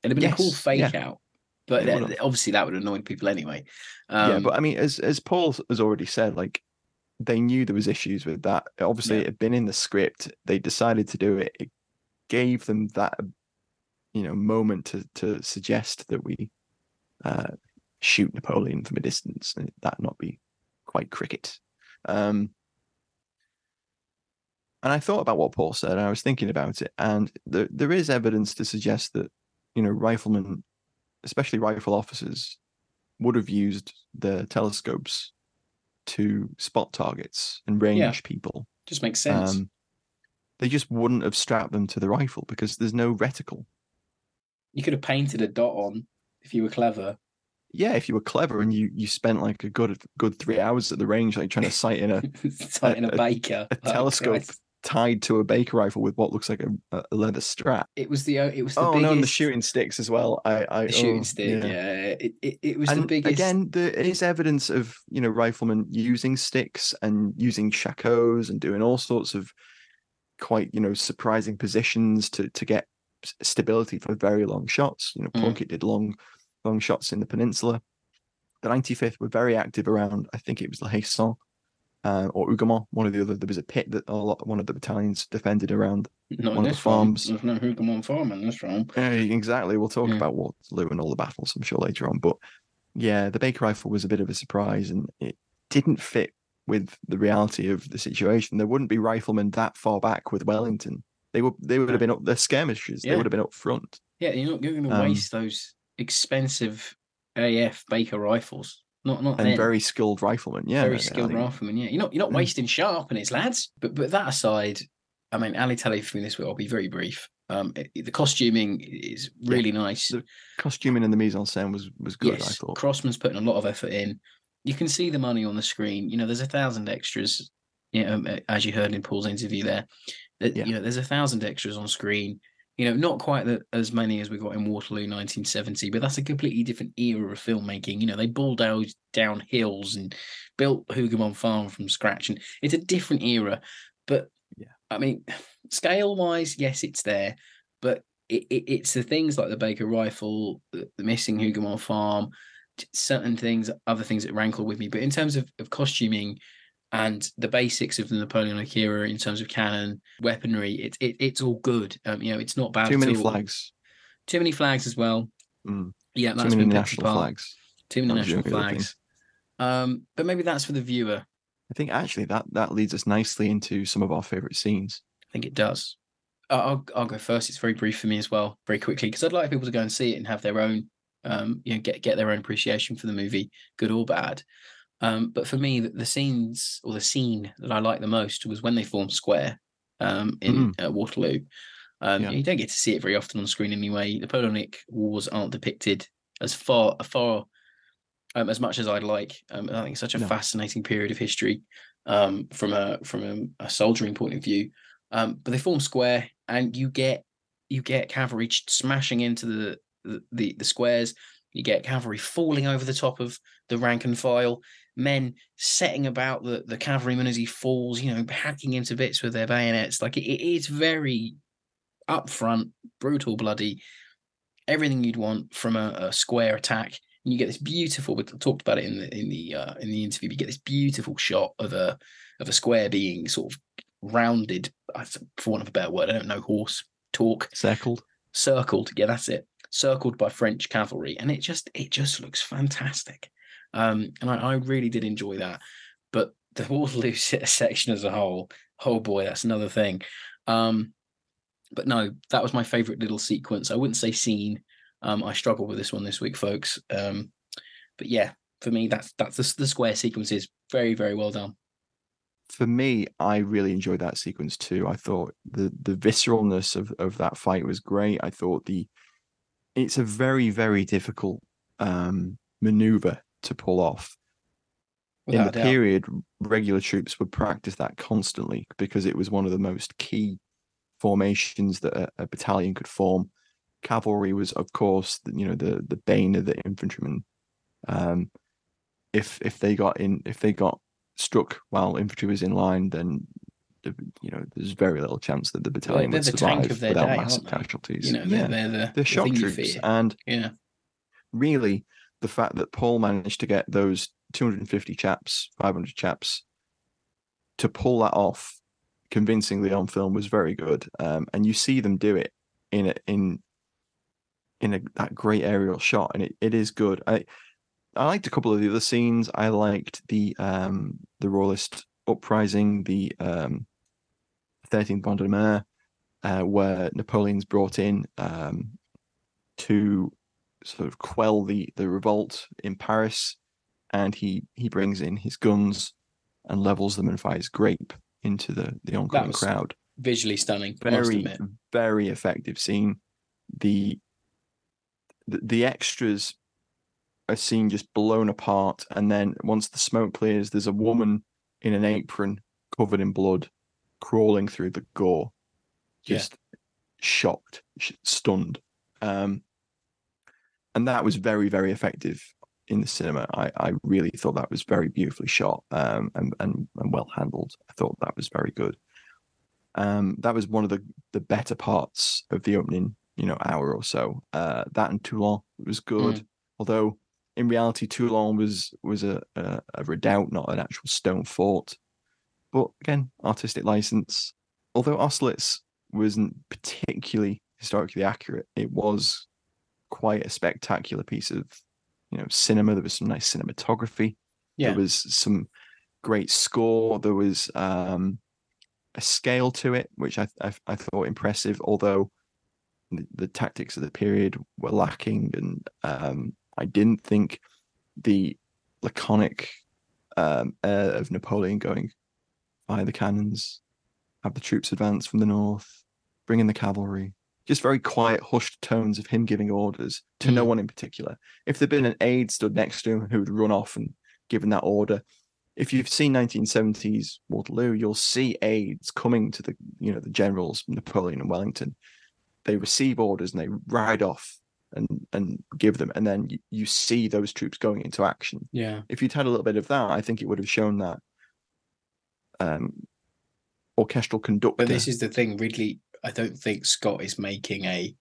It'd have been a cool fake yeah. out. But that- obviously that would have annoyed people anyway. Um, yeah, but I mean, as as Paul has already said, like they knew there was issues with that. Obviously, Yeah. it had been in the script. They decided to do it. It gave them that you know moment to to suggest that we uh, shoot Napoleon from a distance, and that not be quite cricket. Um, and I thought about what Paul said, and I was thinking about it, and there there is evidence to suggest that you know riflemen, especially rifle officers, would have used the telescopes to spot targets and range Yeah. people. just makes sense. Um, they just wouldn't have strapped them to the rifle because there's no reticle. you could have painted a dot on if you were clever. Yeah, if you were clever and you you spent like a good good three hours at the range, like trying to sight in a, [LAUGHS] Sighting a, a- baker. a Oh, telescope Christ. Tied to a Baker rifle with what looks like a, a leather strap. It was the uh, it was the oh biggest no, and the shooting sticks as well. I, I the shooting oh, stick. Yeah, It, it it was the and biggest. again, there is evidence of you know riflemen using sticks and using shakoes and doing all sorts of quite you know surprising positions to to get stability for very long shots. You know, Mm. Plunkett did long long shots in the peninsula. The 95th were very active around. I think it was the Haye Sainte uh, or Hougoumont, one of the other. There was a pit that a lot, one of the battalions defended around. not one of the this one. farms. There's no Hougoumont farm in this one. Uh, exactly. We'll talk Mm. about Waterloo and all the battles, I'm sure, later on. But yeah, the Baker rifle was a bit of a surprise and it didn't fit with the reality of the situation. There wouldn't be riflemen that far back with Wellington. They would they would have been up the skirmishes. They Yeah. would have been up front. Yeah, you're not going to Um, waste those expensive AF Baker rifles. Not not And then. very skilled riflemen. Yeah. very skilled riflemen. Yeah, you're not you're not Mm. wasting sharpeners, lads. But but that aside, I mean, Ali Tally for me this week. I'll be very brief. Um, it- the costuming is really nice. The costuming and the mise en scène was was good. I thought. Crossman's putting a lot of effort in. You can see the money on the screen. You know, there's a thousand extras. You know, um, as you heard in Paul's interview there, that Yeah. you know, there's a thousand extras on screen. You know, not quite the, as many as we got in Waterloo 1970, but that's a completely different era of filmmaking. You know, they bulldozed down hills and built Hougoumont Farm from scratch, and it's a different era. But Yeah. I mean, scale wise, yes, it's there, but it, it, it's the things like the Baker rifle, the, the missing Hougoumont Farm, certain things, other things that rankle with me. But in terms of, of costuming and the basics of the Napoleonic era, in terms of cannon, weaponry, it, it it's all good. Um, you know, it's not bad. Too many all. flags. Too many flags as well. Mm. Yeah, Too many national apart. flags. Too many That was the national only other thing. flags. Um, but maybe that's for the viewer. I think actually that that leads us nicely into some of our favorite scenes. I think it does. I'll I'll go first. It's very brief for me as well, very quickly, because I'd like people to go and see it and have their own, um, you know, get get their own appreciation for the movie, good or bad. Um, but for me, the, the scenes or the scene that I like the most was when they formed square, um, in uh, Waterloo. Um, Yeah. You don't get to see it very often on screen anyway. The Napoleonic Wars aren't depicted as far far um, as much as I'd like. Um, I think it's such a No. fascinating period of history um, from a from a, a soldiering point of view. Um, but they form square, and you get you get cavalry smashing into the, the the the squares. You get cavalry falling over the top of the rank and file. Men setting about the the cavalryman as he falls. You know, hacking him to bits with their bayonets. Like it, it's very upfront, brutal, bloody. Everything you'd want from a, a square attack. And you get this beautiful. We talked about it in the in the uh, in the interview. You get this beautiful shot of a of a square being sort of rounded, for want of a better word, I don't know horse talk, Circled. circled. Yeah, that's it. Circled by French cavalry, and it just it just looks fantastic. Um, and I, I really did enjoy that. But the [LAUGHS] Waterloo [LAUGHS] section as a whole, oh boy, that's another thing. Um, but no, that was my favorite little sequence. I wouldn't say scene. Um, I struggled with this one this week, folks. Um, but yeah, for me, that's that's the, the square sequence is very very well done. For me, I really enjoyed that sequence too. I thought the the visceralness of of that fight was great. I thought the it's a very very difficult um maneuver to pull off. in the period, regular troops would practice that constantly because it was one of the most key formations that a, a battalion could form. Cavalry was, of course, the- you know, the the bane of the infantryman. Um, if if they got in, if they got struck while infantry was in line, then the, you know there's very little chance that the battalion they're would the tank survive of their without day, massive casualties. You know, they're, yeah, they're the, they're the shock you troops, and Yeah, really the fact that Paul managed to get those 250 chaps, 500 chaps to pull that off convincingly on film was very good. Um, and you see them do it in a, in in a, that great aerial shot, and it, it is good. I I liked a couple of the other scenes. I liked the um the royalist uprising, the um 13th Vendémiaire, uh, where Napoleon's brought in um to sort of quell the the revolt in Paris, and he he brings in his guns and levels them and fires grape into the the oncoming crowd. visually stunning. Very very effective scene. The, the the extras are seen just blown apart, and then once the smoke clears, there's a woman in an apron covered in blood, crawling through the gore, Yeah. just shocked, stunned. Um, and that was very, very effective in the cinema. I, I really thought that was very beautifully shot um, and, and, and well handled. I thought that was very good. Um, that was one of the, the better parts of the opening, you know, hour or so. Uh, that and Toulon was good, although in reality, Toulon was was a, a, a redoubt, not an actual stone fort. But again, artistic license. Although Austerlitz wasn't particularly historically accurate, it was quite a spectacular piece of you know cinema. There was some nice cinematography. Yeah. There was some great score. There was um, a scale to it, which I, I I thought impressive. Although the, the tactics of the period were lacking, and um, I didn't think the laconic um, air of Napoleon going by the cannons. have the troops advance from the north, bring in the cavalry. Just very quiet, hushed tones of him giving orders to no Mm. one in particular. If there'd been an aide stood next to him who would run off and given that order, if you've seen 1970s Waterloo, you'll see aides coming to the you know the generals Napoleon and Wellington. They receive orders and they ride off and and give them, and then you, you see those troops going into action. Yeah. If you'd had a little bit of that, I think it would have shown that um, orchestral conductor. But this is the thing, Ridley. I don't think Scott is making a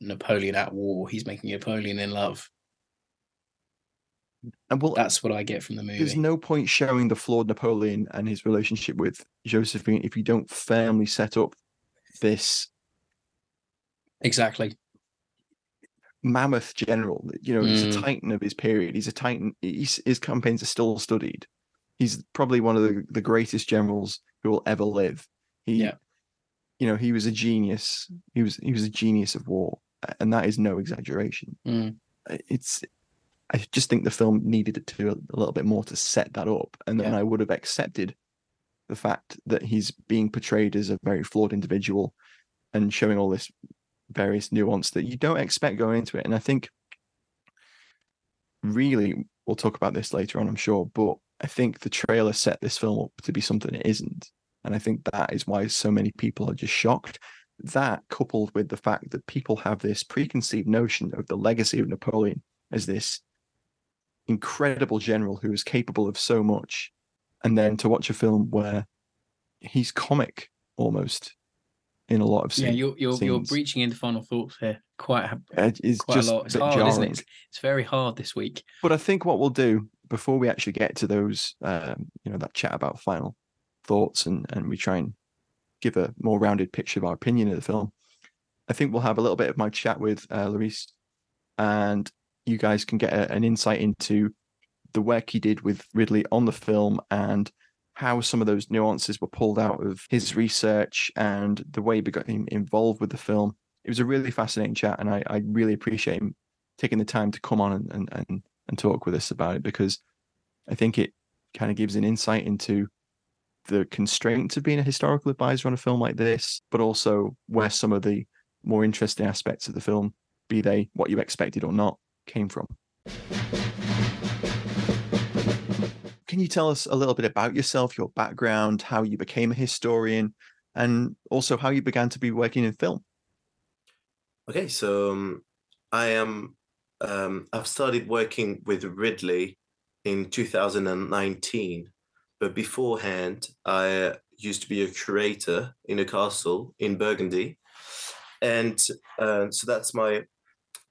Napoleon at war. He's making Napoleon in love. and well, That's what I get from the movie. there's no point showing the flawed Napoleon and his relationship with Josephine if you don't firmly set up this exactly. mammoth general. You know, he's a Mm. titan of his period. He's a titan. He's, his campaigns are still studied. He's probably one of the, the greatest generals who will ever live. He, Yeah. You know, he was a genius. He was he was a genius of war, and that is no exaggeration. Mm. It's. I just think the film needed to do a little bit more to set that up, and then Yeah. I would have accepted the fact that he's being portrayed as a very flawed individual and showing all this various nuance that you don't expect going into it. And I think really we'll talk about this later on, I'm sure, but I think the trailer set this film up to be something it isn't. And I think that is why so many people are just shocked. That coupled with the fact that people have this preconceived notion of the legacy of Napoleon as this incredible general who is capable of so much, and then to watch a film where he's comic almost in a lot of Yeah, scenes. you're you're you're breaching into final thoughts here. Quite a, It is quite just a lot. It's hard, isn't jarring. it? It's very hard this week. But I think what we'll do before we actually get to those, um, you know, that chat about final thoughts and and we try and give a more rounded picture of our opinion of the film, I think we'll have a little bit of my chat with uh, Lorris, and you guys can get a, an insight into the work he did with Ridley on the film and how some of those nuances were pulled out of his research and the way he got him involved with the film. It was a really fascinating chat, and I, I really appreciate him taking the time to come on and, and, and, and talk with us about it because I think it kind of gives an insight into the constraints of being a historical advisor on a film like this, but also where some of the more interesting aspects of the film, be they what you expected or not, came from. Can you tell us a little bit about yourself, your background, how you became a historian, and also how you began to be working in film? Okay, so um, I am. Um, I've started working with Ridley in 2019, but beforehand, I used to be a curator in a castle in Burgundy, and uh, so that's my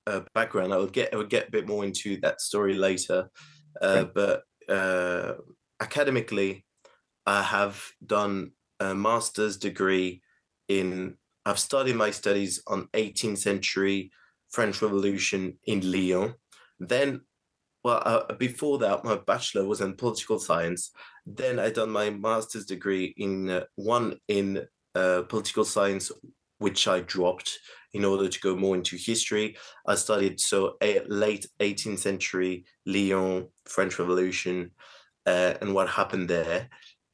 uh, background. I will get I will get a bit more into that story later, uh, but uh, academically, I have done a master's degree in I've started my studies on 18th century French Revolution in Lyon. Then, well, uh, before that, my bachelor was in political science. Then I done my master's degree in uh, one in uh, political science, which I dropped in order to go more into history. I studied so a late 18th century Lyon French Revolution uh, and what happened there,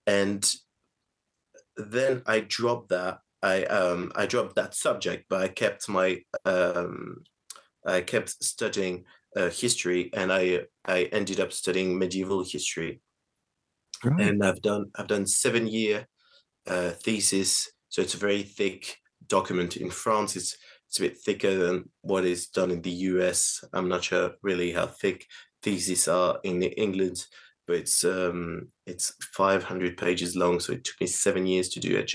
and then I dropped that I um I dropped that subject, but I kept my um I kept studying uh, history, and I I ended up studying medieval history, And I've done I've done seven year uh, thesis, so it's a very thick document. In France, it's it's a bit thicker than what is done in the US. I'm not sure really how thick theses are in England, but it's um it's 500 pages long, so it took me seven years to do it.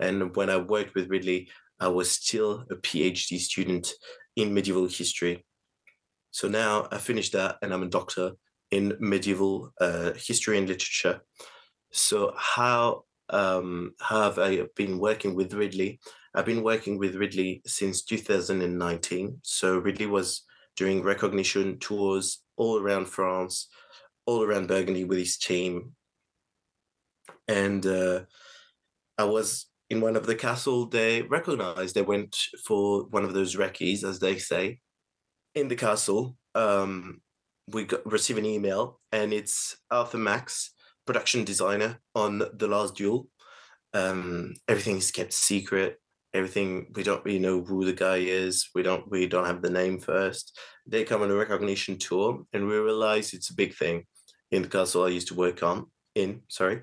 And when I worked with Ridley, I was still a PhD student in medieval history. So now I finished that and I'm a doctor in medieval uh, history and literature. So how um, have I been working with Ridley? I've been working with Ridley since 2019. So Ridley was doing recognition tours all around France, all around Burgundy with his team. And uh, I was in one of the castle they recognized. They went for one of those recce's, as they say, in the castle. Um, we got receive an email, and it's Arthur Max, production designer on The Last Duel. um, everything is kept secret. Everything we don't really know who the guy is. We don't we don't have the name first. They come on a recognition tour, and we realize it's a big thing in the castle I used to work on in. Sorry.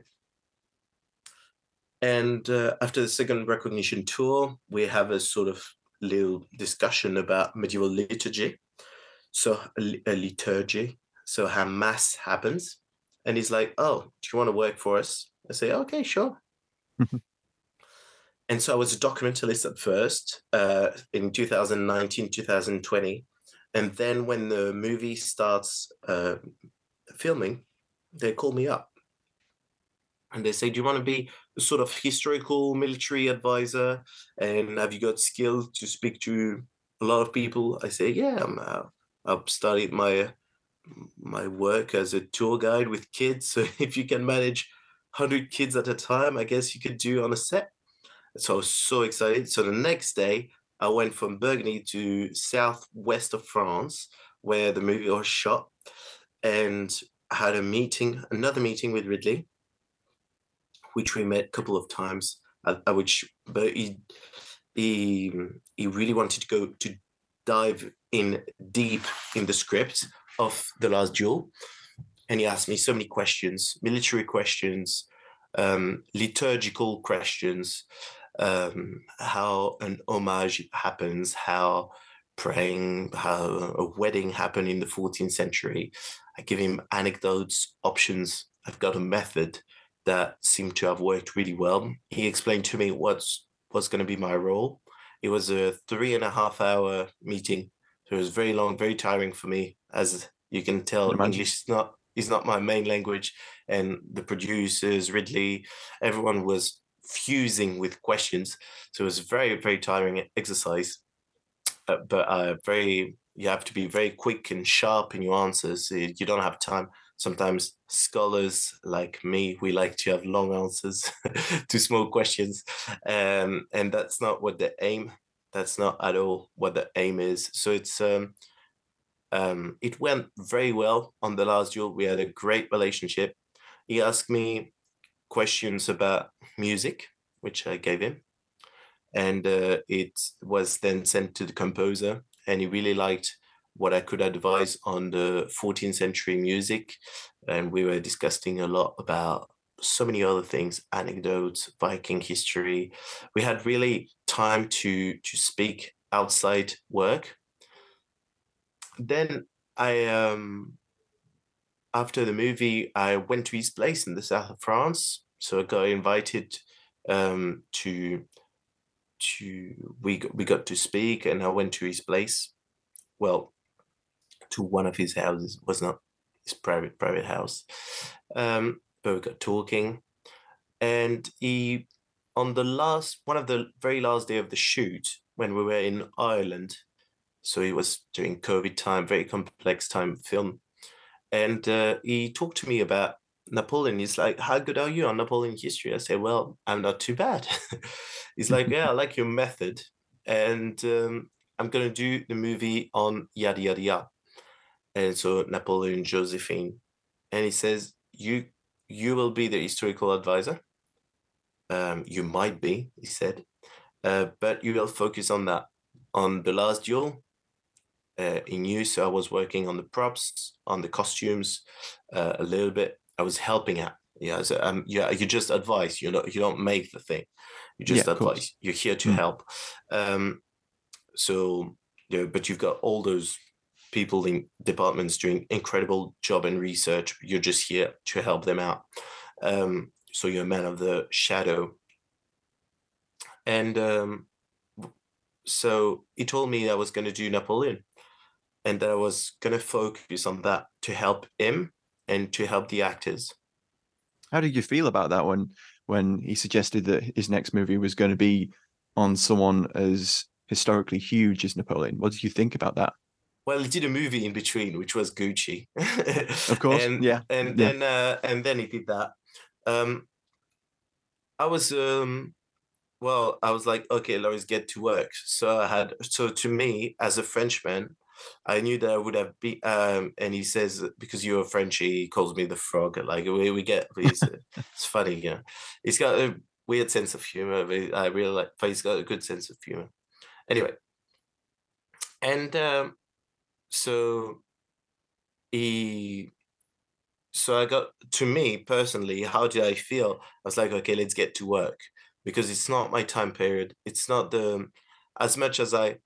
And uh, after the second recognition tour, we have a sort of little discussion about medieval liturgy. So a, a liturgy, so how mass happens. And he's like, "Oh, do you want to work for us?" I say, "Okay, sure." [LAUGHS] and so I was a documentalist at first uh, in 2019, 2020. And then when the movie starts uh, filming, they call me up and they say, Do you want to be a sort of historical military advisor? And have you got skill to speak to a lot of people? I say, Yeah, I'm, uh, I've studied my my work as a tour guide with kids. So [LAUGHS] if you can manage 100 kids at a time, I guess you could do on a set. So I was so excited. So the next day, I went from Burgundy to southwest of France, where the movie was shot, and had a meeting, another meeting with Ridley, which we met a couple of times. At, at which, but he he he really wanted to go to dive in deep in the script of the last duel and he asked me so many questions military questions um, liturgical questions um, how an homage happens how praying how a wedding happened in the 14th century. I give him anecdotes options. I've got a method that seemed to have worked really well. He explained to me what's what's going to be my role it was a three and a half hour meeting. So it was very long very tiring for me as you can tell english is not is not my main language. And the producers ridley everyone was fusing with questions. So it was very very tiring exercise. Uh, but uh, very you have to be very quick and sharp in your answers. You don't have time sometimes scholars like me we like to have long answers [LAUGHS] to small questions um, and that's not what the aim that's not at all what the aim is. So it's um, um, it went very well on the last duel. We had a great relationship. He asked me questions about music which i gave him and uh, it was then sent to the composer and he really liked what I could advise on the 14th century music. And we were discussing a lot about so many other things, anecdotes, Viking history. We had really time to to speak outside work. Then I um after the movie, I went to his place in the south of France. So I got invited um, to to we we got to speak, and I went to his place. Well, to one of his houses. It was not his private private house. Um, but we got talking, and he on the last one of the very last day of the shoot when we were in Ireland. So it was during COVID time, very complex time film, and uh, he talked to me about Napoleon. He's like, "How good are you on Napoleon history?" I say, "Well, I'm not too bad." [LAUGHS] He's like, "Yeah, I like your method, and um, I'm gonna do the movie on yada yada yada." And so Napoleon Josephine, and he says, "You you will be the historical advisor. Um, you might be," he said, uh, but you will focus on that. On the last duel, uh, in you, so I was working on the props, on the costumes, uh, a little bit. I was helping out. Yeah, so um, yeah, you just advise. You know, you don't make the thing. You just yeah, advise. You're here to mm. help. Um, so yeah, but you've got all those people in departments doing incredible job and research. You're just here to help them out. Um, so you're a man of the shadow. And um, so he told me I was going to do Napoleon and that I was going to focus on that to help him and to help the actors. How did you feel about that when when he suggested that his next movie was going to be on someone as historically huge as Napoleon? What did you think about that? Well, he did a movie in between, which was Gucci. of course, [LAUGHS] and, yeah. And yeah. then uh, and then he did that. Um, I was um, well, I was like, okay, let's get to work. So I had so to me as a Frenchman, I knew that I would have been. Um, and he says because you're a Frenchie, he calls me the frog. Like we, we get it's, it's funny, yeah. He's got. a weird sense of humor. But I really like. but He's got a good sense of humor. Anyway, and um, so he so I got to me personally, how did I feel? I was like, okay, let's get to work because it's not my time period. It's not the as much as I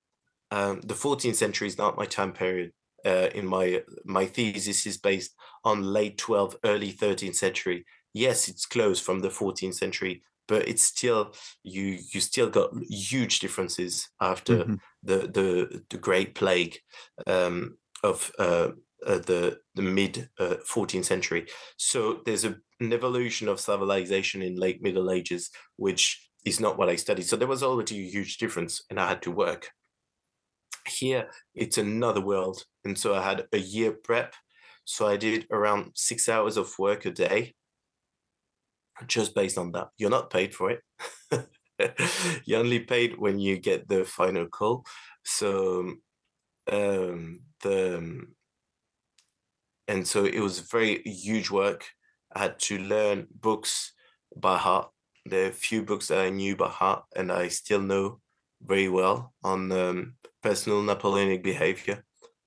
um, the 14th century is not my time period. Uh, in my my thesis is based on late 12th, early 13th century. Yes, it's close from the 14th century, but it's still you you still got huge differences after mm-hmm. the the the Great Plague um, of uh, uh, the the mid uh, 14th century. So there's a, an evolution of civilization in late Middle Ages, which is not what I studied. So there was already a huge difference, and I had to work. Here, it's another world, and so I had a year prep. So I did around six hours of work a day, just based on that. You're not paid for it. [LAUGHS] You're only paid when you get the final call. So um, the um, and so it was very huge work. I had to learn books by heart. There are a few books that I knew by heart, and I still know very well on um, personal Napoleonic behavior.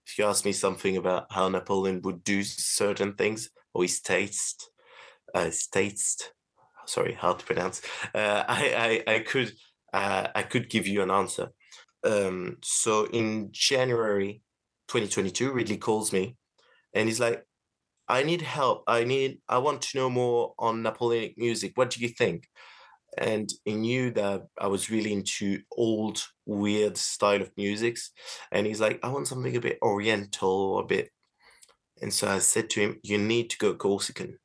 If you ask me something about how Napoleon would do certain things or his taste, uh, his taste, sorry, hard to pronounce. Uh, I, I I could uh, I could give you an answer. Um, so in January 2022, Ridley calls me and he's like, I need help. I need, I want to know more on Napoleonic music. What do you think? And he knew that I was really into old, weird style of musics. And he's like, I want something a bit oriental, a bit. And so I said to him, You need to go Corsican.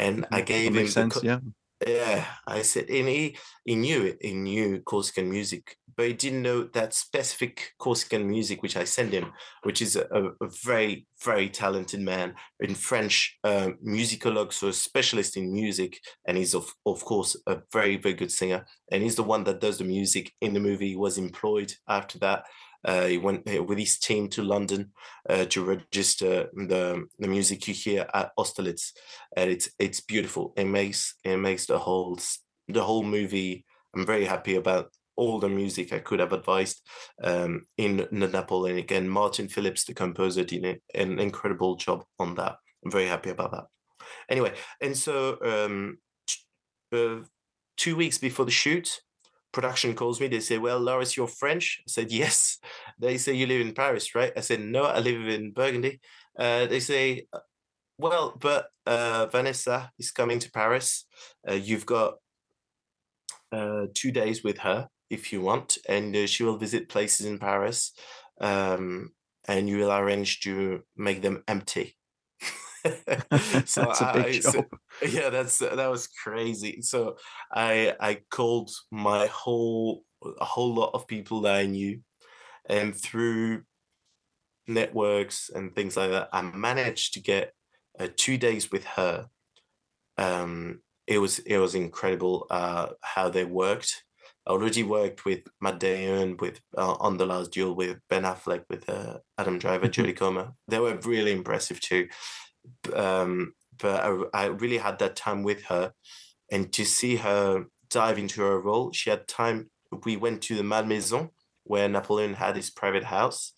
And I gave him sense, yeah. Yeah, I said, and he, he knew it. He knew Corsican music, but he didn't know that specific Corsican music which I sent him, which is a, a very, very talented man in French uh, musicologue, so a specialist in music, and he's of of course a very, very good singer. And he's the one that does the music in the movie. He was employed after that uh, he went with his team to London uh, to register the, the music you hear at Austerlitz, and it's it's beautiful. It makes it makes the whole the whole movie. I'm very happy about all the music I could have advised um, in the Napoleonic, and Martin Phipps, the composer, did an incredible job on that. I'm very happy about that. Anyway, and so um, uh, two weeks before the shoot, production calls me. They say, "Well, Lorris, you're French." I said, "Yes." They say, "You live in Paris, right?" I said, "No, I live in Burgundy." Uh, they say, uh, "Well, but uh, Vanessa is coming to Paris. Uh, you've got uh, two days with her if you want, and uh, she will visit places in Paris, um, and you will arrange to make them empty." [LAUGHS] so that's I. So, [LAUGHS] yeah, that's that was crazy. So I I called my whole a whole lot of people that I knew, and through networks and things like that, I managed to get uh, two days with her. Um, it was it was incredible uh, how they worked. I already worked with Matt Damon, with uh, on the last duel with Ben Affleck, with uh, Adam Driver, mm-hmm. Jodie Comer. They were really impressive too um, but I, I really had that time with her, and to see her dive into her role, she had time. We went to the Malmaison where Napoleon had his private house,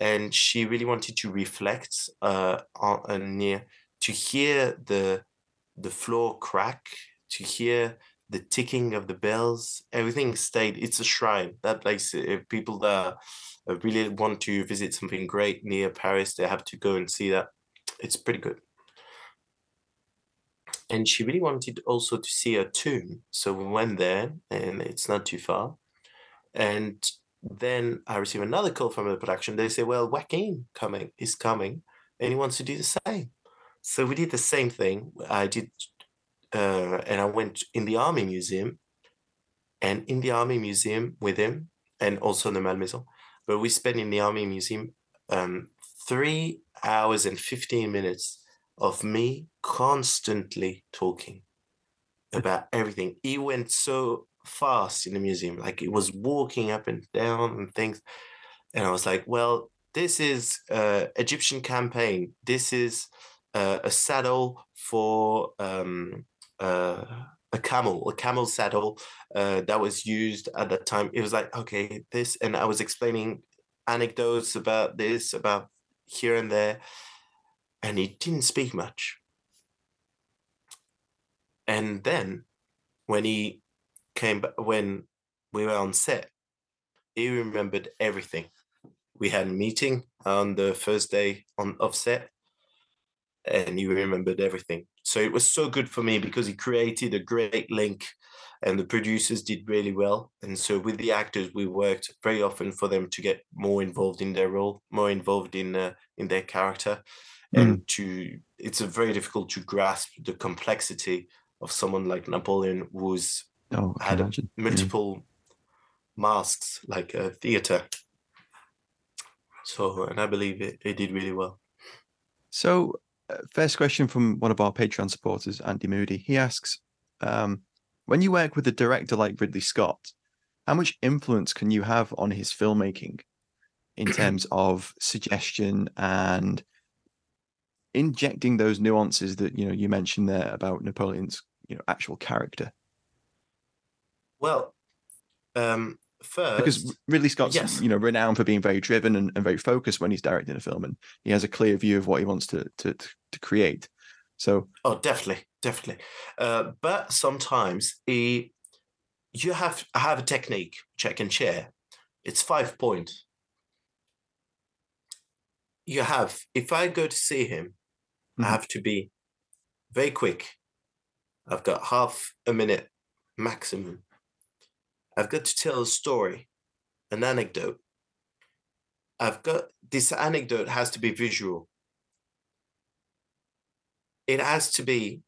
and she really wanted to reflect uh, on, on near to hear the the floor crack, to hear the ticking of the bells. Everything stayed. It's a shrine. That place. If people that really want to visit something great near Paris, they have to go and see that it's pretty good. And she really wanted also to see a tomb. So we went there and it's not too far. And then I received another call from the production. They say, well, Joaquin coming is coming and he wants to do the same. So we did the same thing. I did, uh, and I went in the Army Museum and in the Army Museum with him and also in the Malmaison. But we spent in the Army Museum um, three hours and 15 minutes of me constantly talking about everything. He went so fast in the museum, like he was walking up and down and things. And I was like, well, this is uh, Egyptian campaign. This is uh, a saddle for um, uh, a camel, a camel saddle uh, that was used at that time. It was like, okay, this, and I was explaining anecdotes about this, about here and there, and he didn't speak much. And then when he came back, when we were on set, he remembered everything. We had a meeting on the first day on of set, and he remembered everything. So it was so good for me because he created a great link and the producers did really well. And so with the actors, we worked very often for them to get more involved in their role, more involved in uh, in their character, mm. and to it's a very difficult to grasp the complexity of someone like Napoleon, who's oh, had imagine. multiple yeah. masks like a theater. So, and I believe it, it did really well. So, uh, first question from one of our Patreon supporters, Andy Moody. He asks, um, when you work with a director like Ridley Scott, how much influence can you have on his filmmaking in [CLEARS THROAT] terms of suggestion and injecting those nuances that you know you mentioned there about Napoleon's you know actual character? Well, um, first because Ridley Scott's yes. you know renowned for being very driven and, and very focused when he's directing a film, and he has a clear view of what he wants to to to create. So oh, definitely, definitely. Uh, but sometimes he, you have have a technique which I can share. It's five point. You have if I go to see him, mm-hmm. I have to be very quick. I've got half a minute maximum I've got to tell a story, an anecdote. I've got this anecdote has to be visual. It has to be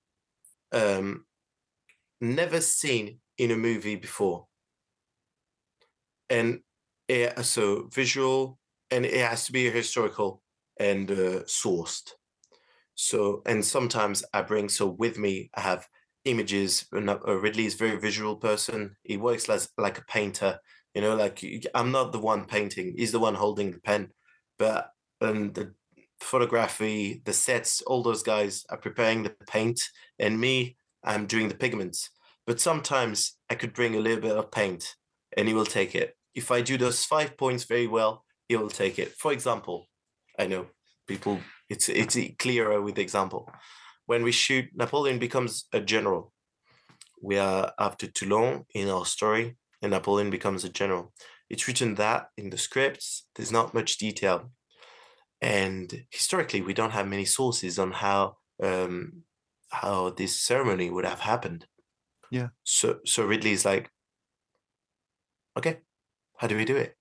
um, never seen in a movie before. And it, so visual, and it has to be historical and uh, sourced. So, and sometimes I bring, so with me, I have images. Ridley is very visual person. He works as like a painter. You know, like I'm not the one painting. He's the one holding the pen. But and the photography, the sets, all those guys are preparing the paint, and me, I'm doing the pigments. But sometimes I could bring a little bit of paint, and he will take it. If I do those five points very well, he will take it. For example, I know people. It's it's clearer with the example when we shoot, Napoleon becomes a general. We are after Toulon in our story, and Napoleon becomes a general. It's written that in the scripts. There's not much detail, and historically, we don't have many sources on how um, how this ceremony would have happened. Yeah. So so Ridley's like, okay, how do we do it?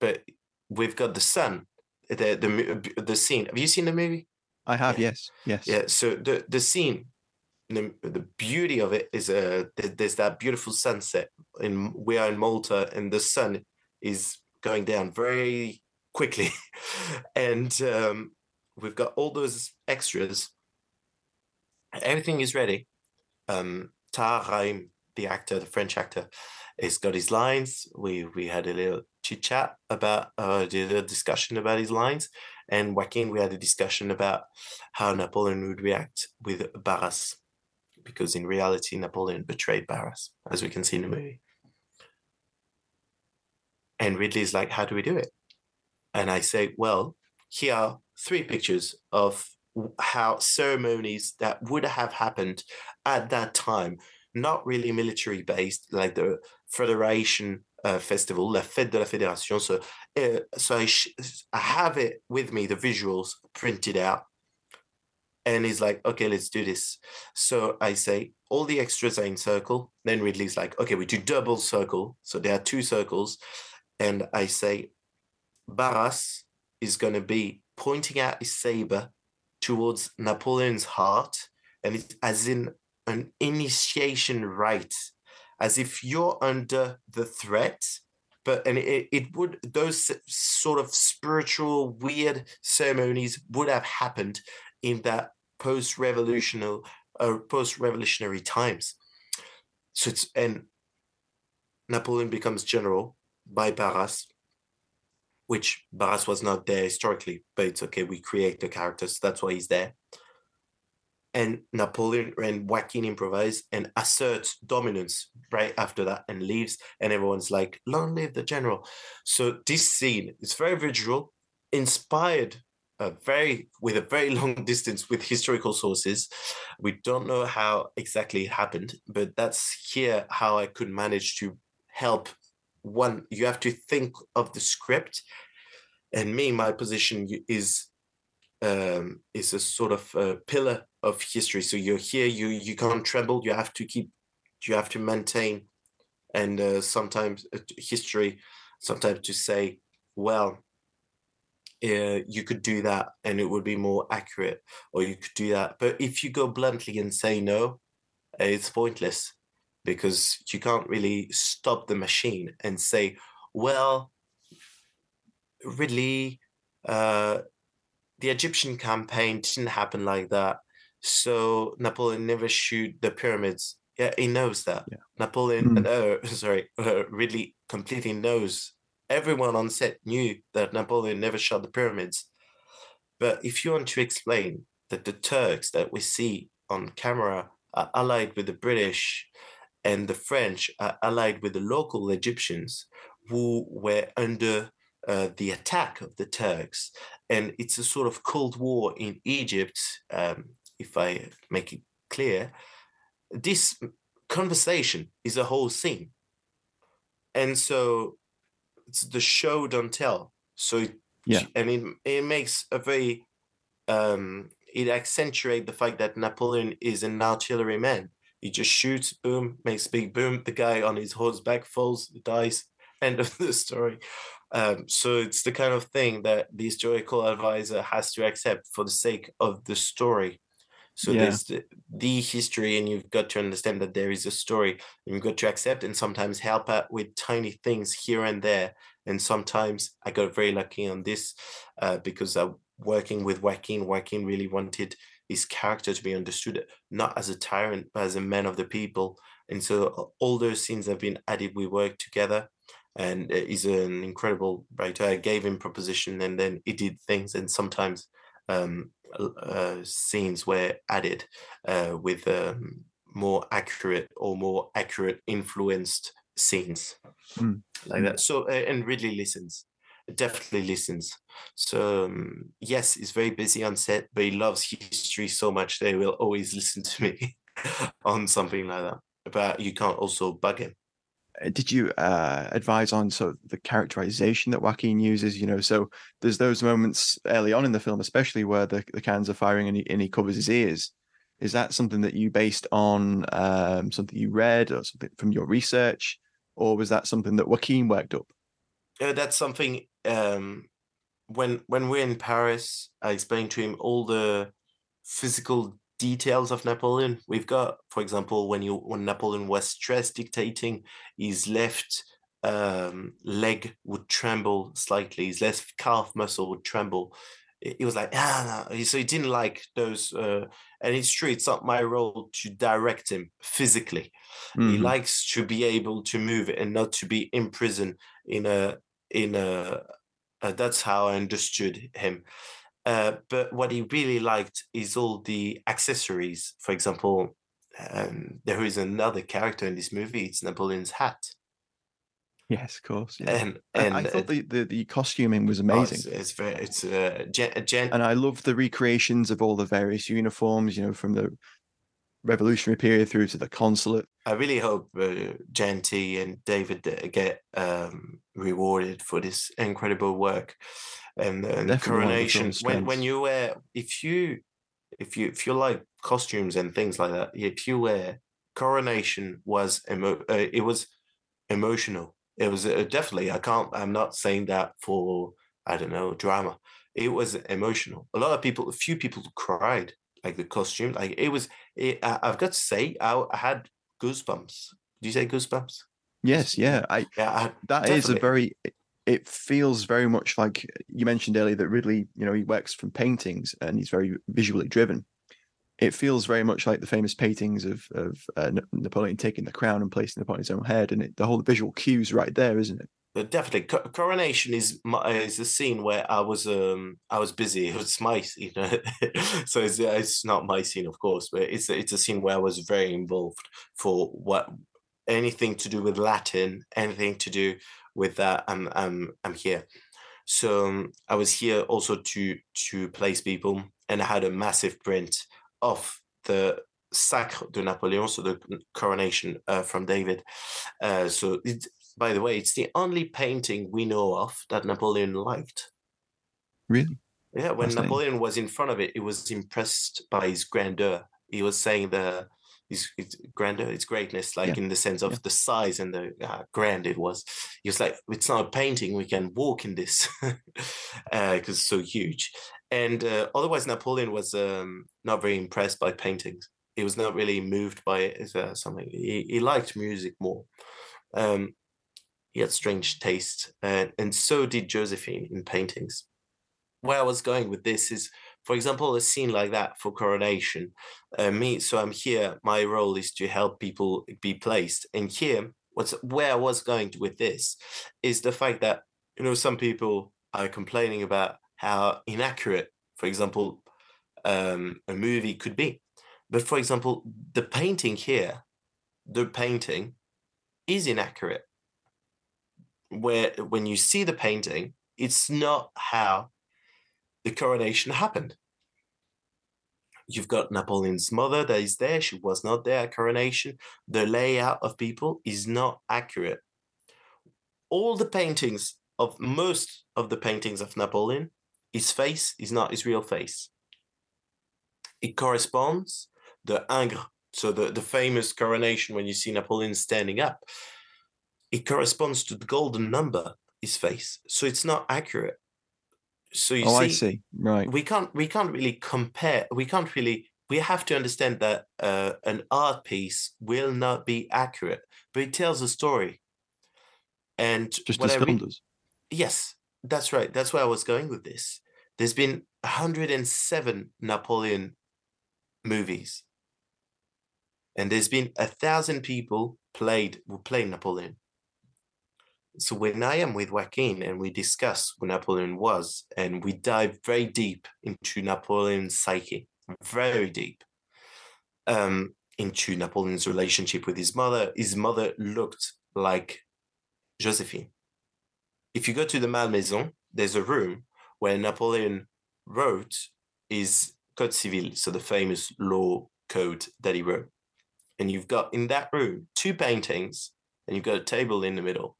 But we've got the sun, the the the scene. Have you seen the movie? I have, yes, yes. Yeah. So the the scene, the, the beauty of it is uh there's that beautiful sunset. In we are in Malta, and the sun is going down very quickly, [LAUGHS] and um, we've got all those extras. Everything is ready. Um, Rahim, the actor, the French actor, has got his lines. We we had a little chit chat about uh, the discussion about his lines, and Joaquin, we had a discussion about how Napoleon would react with Barras, because in reality, Napoleon betrayed Barras, as we can see in the movie. And Ridley's like, How do we do it? And I say, Well, here are three pictures of how ceremonies that would have happened at that time, not really military based, like the Federation uh, festival, La Fête de la Fédération. So, uh, so I, sh- I have it with me, the visuals printed out. And he's like, okay, let's do this. So I say, all the extras are in circle. Then Ridley's like, okay, we do double circle. So there are two circles. And I say, Barras is going to be pointing out his saber towards Napoleon's heart, and it's as in an initiation rite as if you're under the threat but and it, it would those sort of spiritual weird ceremonies would have happened in that post-revolutionary uh, post-revolutionary times. So it's and napoleon becomes general by barras which barras was not there historically but it's okay we create the characters so that's why he's there and Napoleon and Joaquin improvise and asserts dominance right after that and leaves, and everyone's like, "Long live the general!" So this scene is very visual, inspired a very with a very [LAUGHS] long distance with historical sources. We don't know how exactly it happened, but that's here how I could manage to help. One, you have to think of the script, and me, my position is um, is a sort of a pillar of history. So you're here, you you can't tremble. You have to keep, you have to maintain, and uh, sometimes uh, history, sometimes to say, well, uh, you could do that and it would be more accurate, or you could do that. But if you go bluntly and say no, it's pointless because you can't really stop the machine and say, well, Ridley, uh, the Egyptian campaign didn't happen like that. So Napoleon never shoot the pyramids. Yeah, he knows that. Yeah. Napoleon, Mm. uh, [LAUGHS] sorry, uh, Ridley completely knows. Everyone on set knew that Napoleon never shot the pyramids. But if you want to explain that the Turks that we see on camera are allied with the British and the French are allied with the local Egyptians who were under uh, the attack of the Turks, and it's a sort of Cold War in Egypt, um, if I make it clear, this conversation is a whole scene. And so it's the show don't tell. So it, Yeah. and it, it makes a very um it accentuates the fact that Napoleon is an artillery He just shoots, boom, makes big boom. The guy on his horseback falls, dies. [LAUGHS] End of the story. Um, so it's the kind of thing that the historical advisor has to accept for the sake of the story. So Yeah. there's the, the history, and you've got to understand that there is a story, and you've got to accept and sometimes help out with tiny things here and there. And sometimes I got very lucky on this uh, because I'm working with Joaquin. Joaquin really wanted his character to be understood not as a tyrant, but as a man of the people. And so all those scenes have been added. We worked together and uh, he's an incredible writer. I gave him proposition, and then he did things. And sometimes um, uh, scenes were added uh, with um, more accurate or more accurate influenced scenes Mm. like that. So uh, and Ridley listens, definitely listens. So um, yes, he's very busy on set, but he loves history so much that he will always [LAUGHS] listen to me on something like that. But you can't also bug him. Uh, did you uh, advise on sort of the characterization that Joaquin uses? You know, so there's those moments early on in the film, especially where the, the cans are firing and he, and he covers his ears. Is that something that you based on um, something you read or something from your research, or was that something that Joaquin worked up? Uh, that's something. Um, when when we're in Paris, I explained to him all the physical details of Napoleon. We've got, for example, when you when Napoleon was stress dictating, his left um, leg would tremble slightly. His left calf muscle would tremble. He he was like, ah, no. so he didn't like those. Uh, and it's true, it's not my role to direct him physically. He Mhm. likes to be able to move and not to be imprisoned in a in a. Uh, that's how I understood him. Uh, but what he really liked is all the accessories. For example, um, there is another character in this movie. It's Napoleon's hat, Yes, of course. Yeah. and I- and I, thought the, the, the costuming was oh, amazing. it's, it's very it's uh, gen, a gen, and I love the recreations of all the various uniforms, you know, from the revolutionary period through to the consulate. I really hope uh, Janty and David get um, rewarded for this incredible work and, and Definitely one of the coronation. When when you wear if you if you if you like costumes and things like that, if you wear coronation was emo- uh, it was emotional. It was uh, definitely. I can't. I'm not saying that for I don't know drama. It was emotional. A lot of people, a few people cried like the costume. Like it was. It, I, I've got to say, I, I had goosebumps. Do you say goosebumps? Yes, yeah, I Yeah, I, that is a very. it- It feels very much like you mentioned earlier that Ridley, you know, he works from paintings and he's very visually driven. It feels very much like the famous paintings of of uh, Napoleon taking the crown and placing it upon his own head, and it, the whole visual cues right there, isn't it? But definitely, coronation is my, is a scene where I was um I was busy. It was [LAUGHS] my scene, so it's it's not my scene, of course, but it's it's a scene where I was very involved for what anything to do with Latin, anything to do with that. I'm I'm I'm here. So um, I was here also to to place people, and I had a massive print of the Sacre de Napoléon, so the coronation uh, from David. Uh, so it, by the way, it's the only painting we know of that Napoleon liked. Really? Yeah, when Napoleon was in front of it, he was impressed by his grandeur. He was saying the his, his grandeur, its greatness, like Yeah, in the sense of yeah. the size and the uh, grand it was. He was like, it's not a painting, we can walk in this [LAUGHS] because it's so huge. And uh, otherwise, Napoleon was um, not very impressed by paintings. He was not really moved by uh, something. He, he liked music more. Um, he had strange taste, and, and so did Josephine in paintings. Where I was going with this is, for example, a scene like that for coronation. Uh, me, so I'm here. My role is to help people be placed, and here, what's where I was going with this is the fact that you know some people are complaining about how inaccurate, for example, um, a movie could be. But for example, the painting here, the painting is inaccurate where when you see the painting, it's not how the coronation happened. You've got Napoleon's mother that is there. She was not there at coronation. The layout of people is not accurate. All the paintings of most of the paintings of Napoleon, his face is not his real face. It corresponds the Ingres, so the, the famous coronation when you see Napoleon standing up it corresponds to the golden number his face. So it's not accurate. So you oh, see, I see. Right. we can't we can't really compare we can't really we have to understand that uh, an art piece will not be accurate but it tells a story. And Just as film does. yes that's right. That's where i was going with this. There's been 107 napoleon movies. And there's been a thousand people played who played napoleon so when I am with Joaquin and we discuss who Napoleon was, and we dive very deep into Napoleon's psyche, very deep, um, into Napoleon's relationship with his mother. His mother looked like Josephine. If you go to the Malmaison, there's a room where Napoleon wrote his Code Civil, so the famous law code that he wrote. And you've got in that room two paintings, and you've got a table in the middle.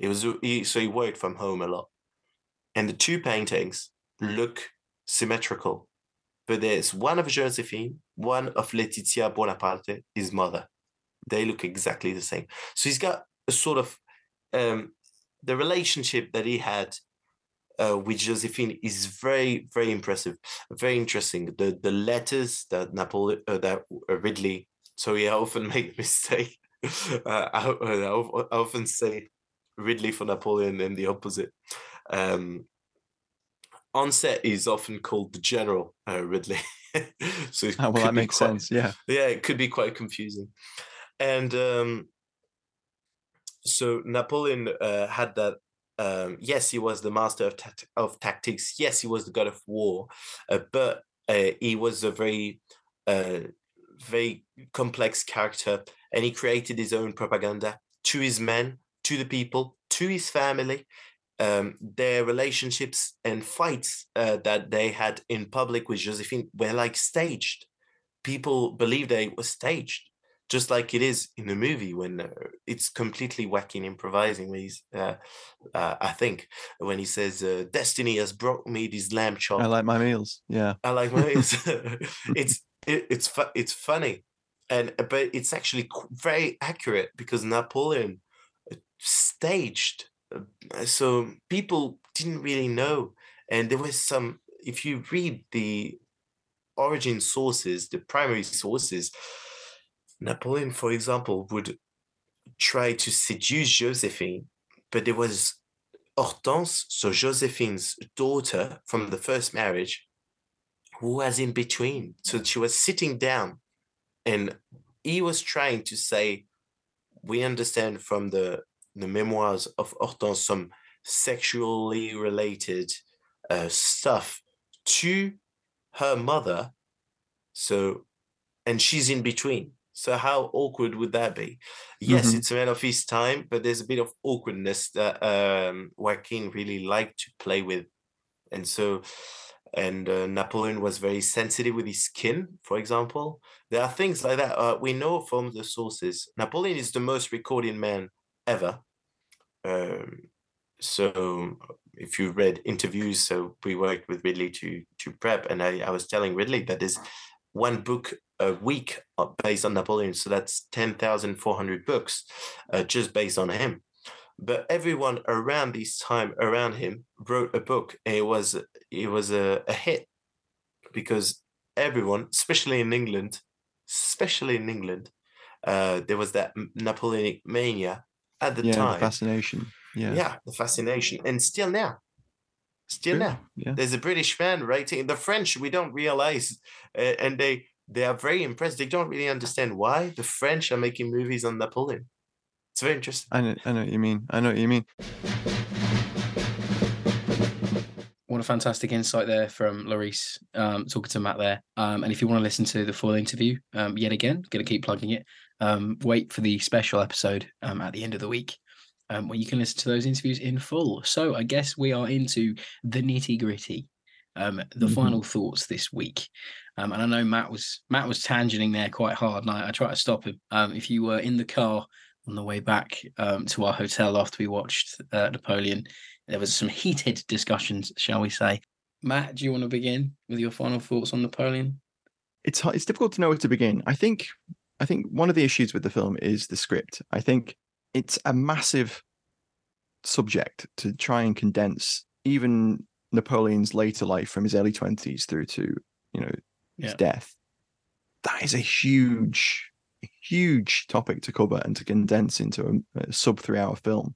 It was he, so he worked from home a lot, and the two paintings look symmetrical, but there's one of Josephine, one of Letizia Bonaparte, his mother. They look exactly the same. So he's got a sort of um, the relationship that he had uh, with Josephine is very, very impressive, very interesting. The the letters that Napoleon, uh, that Ridley. Sorry, I often [LAUGHS] make a mistake. uh, I, I often say Ridley for Napoleon and the opposite. Um, on set he's often called the General uh, Ridley. [LAUGHS] so it Oh, well, that makes quite- sense. Yeah. yeah, it could be quite confusing. And um, so Napoleon uh, had that. Um, yes, he was the master of tact- of tactics. Yes, he was the god of war, uh, but uh, he was a very, uh, very complex character, and he created his own propaganda to his men, to the people, to his family. Um, their relationships and fights uh, that they had in public with Josephine were like staged people believe they were staged, just like it is in the movie when uh, it's completely Joaquin, improvising. When he's, uh, uh, I think, when he says, uh, "Destiny has brought me this lamb chop." I like my meals. Yeah. I like my meals. [LAUGHS] [LAUGHS] it's it, it's fu- it's funny, and but it's actually very accurate because Napoleon uh, staged, uh, so people didn't really know, and there was some. If you read the origin sources, the primary sources, Napoleon, for example, would try to seduce Josephine, but there was Hortense, so Josephine's daughter from the first marriage, who was in between. So she was sitting down, and he was trying to say, "We understand from the the memoirs of Hortense some sexually related uh, stuff to her mother. So, and she's in between. So how awkward would that be? Yes, Mhm. it's a man of his time, but there's a bit of awkwardness that um, Joaquin really liked to play with, and so, and uh, Napoleon was very sensitive with his skin, for example. There are things like that. Uh, we know from the sources. Napoleon is the most recorded man ever. Um, so if you read interviews, so we worked with Ridley to to prep, and I, I was telling Ridley that is one book a week uh, based on Napoleon, so that's ten thousand four hundred books uh, just based on him. But everyone around this time around him wrote a book, and it was it was a, a hit because everyone, especially in England, especially in England, uh, there was that Napoleonic mania at the yeah, the fascination. Yeah. yeah the fascination and still now still True, now yeah. there's a british fan writing the french we don't realize uh, and they they are very impressed they don't really understand why the french are making movies on napoleon it's very interesting I know, I know what you mean. I know what you mean. What a fantastic insight there from Lorris, um, talking to Matt there. Um, and if you want to listen to the full interview, um, yet again, going to keep plugging it. Um, wait for the special episode um, at the end of the week, um, where you can listen to those interviews in full. So I guess we are into the nitty gritty, um, the Mhm. final thoughts this week. Um, and I know Matt was Matt was tangenting there quite hard, and I, I tried to stop him. Um, if you were in the car on the way back um, to our hotel after we watched uh, Napoleon, there was some heated discussions, shall we say. Matt, do you want to begin with your final thoughts on Napoleon? it's hard- it's difficult to know where to begin. I think I think one of the issues with the film is the script. I think it's a massive subject to try and condense even Napoleon's later life from his early twenties through to you know his Yeah. death. That is a huge, huge topic to cover and to condense into a, a sub three hour film.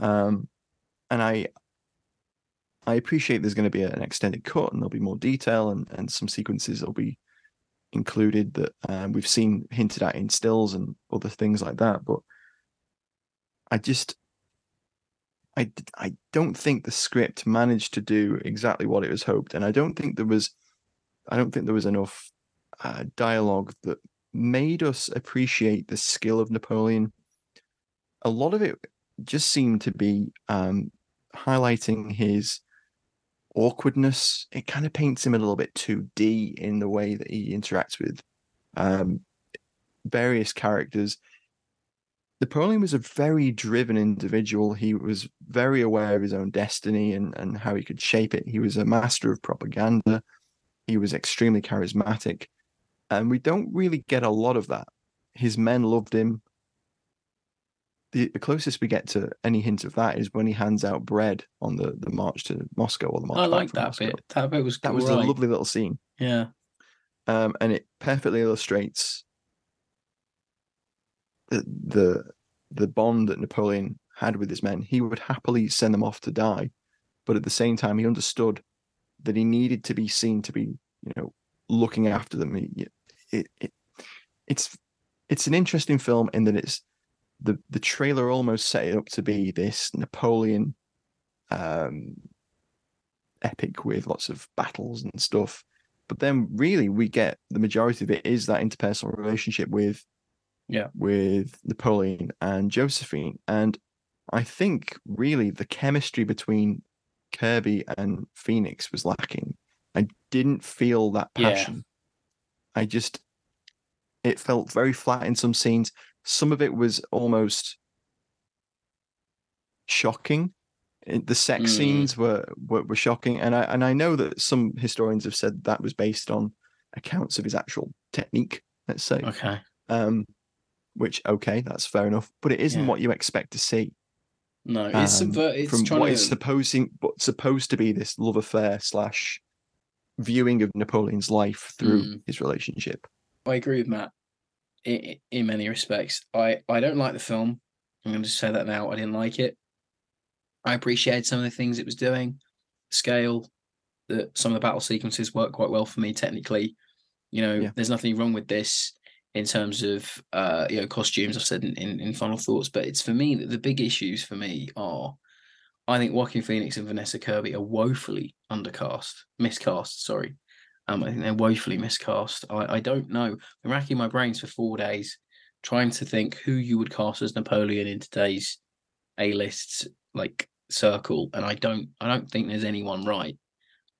Um, and I I appreciate there's going to be an extended cut and there'll be more detail and, and some sequences that'll be included that um, we've seen hinted at in stills and other things like that. But I just, I, I don't think the script managed to do exactly what it was hoped. And I don't think there was, I don't think there was enough uh, dialogue that made us appreciate the skill of Napoleon. A lot of it just seemed to be um, highlighting his awkwardness. It kind of paints him a little bit 2D in the way that he interacts with um, various characters. Napoleon was a very driven individual. He was very aware of his own destiny and, and how he could shape it. He was a master of propaganda. He was extremely charismatic. And we don't really get a lot of that. His men loved him. The, the closest we get to any hint of that is when he hands out bread on the, the march to Moscow or the march I like that Moscow. bit. That bit was That was a lovely little scene Yeah. um, and it perfectly illustrates the, the the bond that Napoleon had with his men. He would happily send them off to die, but at the same time, he understood that he needed to be seen to be, you know, looking after them. He, it, it it's it's an interesting film in that it's the the trailer almost set it up to be this Napoleon um epic with lots of battles and stuff but then really we get the majority of it is that interpersonal relationship with Yeah. with Napoleon and Josephine and I think really the chemistry between Kirby and Phoenix was lacking. I didn't feel that Yeah. passion. I just it felt very flat in some scenes. Some of it was almost shocking. The sex Mm. scenes were, were were shocking, and I and I know that some historians have said that was based on accounts of his actual technique. Let's say, Okay. um, which okay, that's fair enough, but it isn't Yeah. what you expect to see No, it's um, subvert. It's from trying what to. is supposing but supposed to be this love affair slash viewing of Napoleon's life through Mm. his relationship. I agree with Matt in, in many respects. I, I don't like the film. I'm going to say that now. I didn't like it. I appreciated some of the things it was doing, scale, that some of the battle sequences work quite well for me technically. You know, Yeah. there's nothing wrong with this. in terms of uh, you know costumes. I've said in, in, in final thoughts, but it's for me that the big issues for me are. I think Joaquin Phoenix and Vanessa Kirby are woefully undercast, miscast. Sorry, um, I think they're woefully miscast. I, I don't know. I'm racking my brains for four days, trying to think who you would cast as Napoleon in today's A lists like circle, and I don't. I don't think there's anyone right.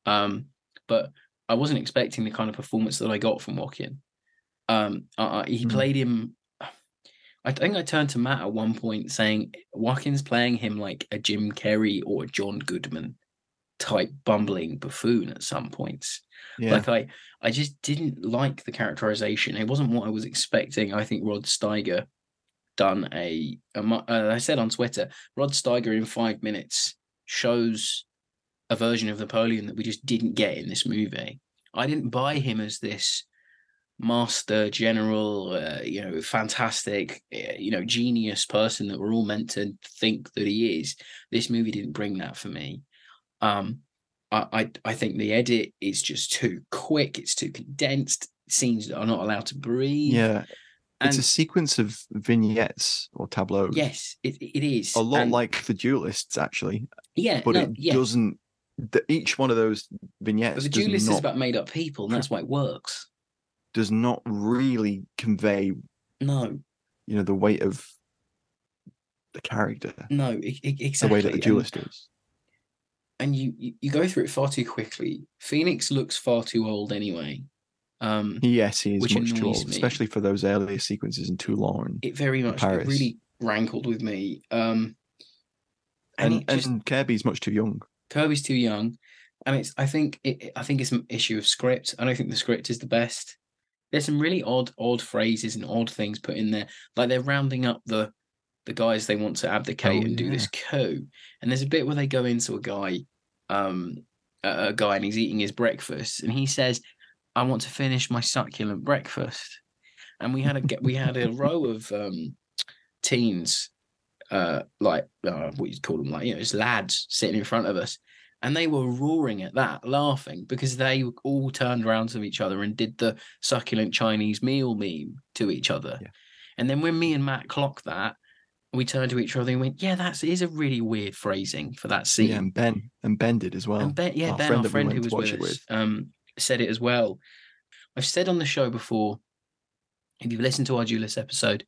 Um, but I wasn't expecting the kind of performance that I got from Joaquin. Um, uh, he Mm. played him. I think I turned to Matt at one point saying Joaquin's playing him like a Jim Carrey or a John Goodman type bumbling buffoon at some points. Yeah. Like I, I just didn't like the characterization. It wasn't what I was expecting. I think Rod Steiger done a, a uh, I said on Twitter, Rod Steiger in five minutes shows a version of Napoleon that we just didn't get in this movie. I didn't buy him as this master general, uh, you know, fantastic, uh, you know, genius person that we're all meant to think that he is. This movie didn't bring that for me. Um, I, I, I think the edit is just too quick. It's too condensed. Scenes that are not allowed to breathe. yeah. It's a sequence of vignettes or tableaus. Yes, it, it is A lot And- like the duelists, actually. yeah, But no, it yeah. doesn't. The, each one of those vignettes But the duelist not, is about made up people, and that's why it works. does not really convey, No, you know, the weight of the character no, e- e- the exactly. way that the and- duelist does. And you, you go through it far too quickly. Phoenix looks far too old anyway. Um, Yes, he is much too old, me. especially for those earlier sequences in Toulon. It very much it really rankled with me. Um, and, and, just, and Kirby's much too young. Kirby's too young, and it's I think it, I think it's an issue of script. I don't think the script is the best. There's some really odd odd phrases and odd things put in there, like they're rounding up the the guys they want to abdicate Oh, and do this coup. And there's a bit where they go into a guy, um, a, guy, and he's eating his breakfast, and he says, "I want to finish my succulent breakfast." And we had a get we had a [LAUGHS] row of um, teens, uh, like uh, what you call them, like you know, just lads sitting in front of us, and they were roaring at that, laughing because they all turned around to each other and did the succulent Chinese meal meme to each other. Yeah. And then when me and Matt clocked that, we turned to each other and went, "Yeah, that is a really weird phrasing for that scene." Yeah, and Ben and Ben did as well. And Ben, yeah, our Ben, friend our that we friend who was with it us, um, said it as well. I've said on the show before, if you've listened to our Julius episode,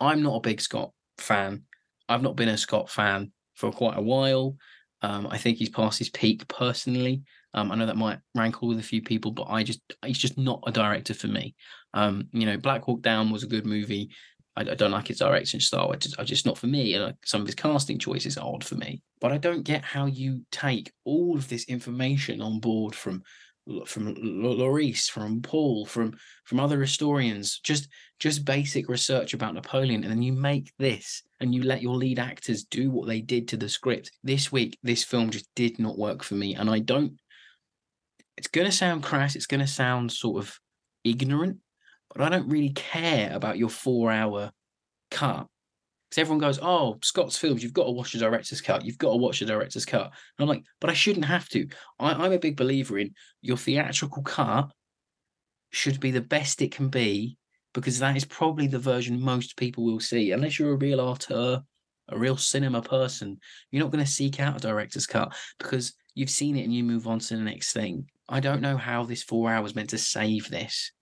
I'm not a big Scott fan. I've not been a Scott fan for quite a while. Um, I think he's past his peak personally. Um, I know that might rankle with a few people, but I just he's just not a director for me. Um, you know, Black Hawk Down was a good movie. I, I don't like his direction style. I just, I just not for me. And some of his casting choices are odd for me. But I don't get how you take all of this information on board from from L- Lorris, from Paul, from from other historians, just just basic research about Napoleon, and then you make this and you let your lead actors do what they did to the script. This week, this film just did not work for me, and I don't. It's gonna sound crass. It's gonna sound sort of ignorant, but I don't really care about your four-hour cut. Because everyone goes, "Oh, Scott's films, you've got to watch the director's cut. You've got to watch the director's cut." And I'm like, "But I shouldn't have to. I, I'm a big believer in your theatrical cut should be the best it can be because that is probably the version most people will see. Unless you're a real auteur, a real cinema person, you're not going to seek out a director's cut because you've seen it and you move on to the next thing. I don't know how this four hours meant to save this.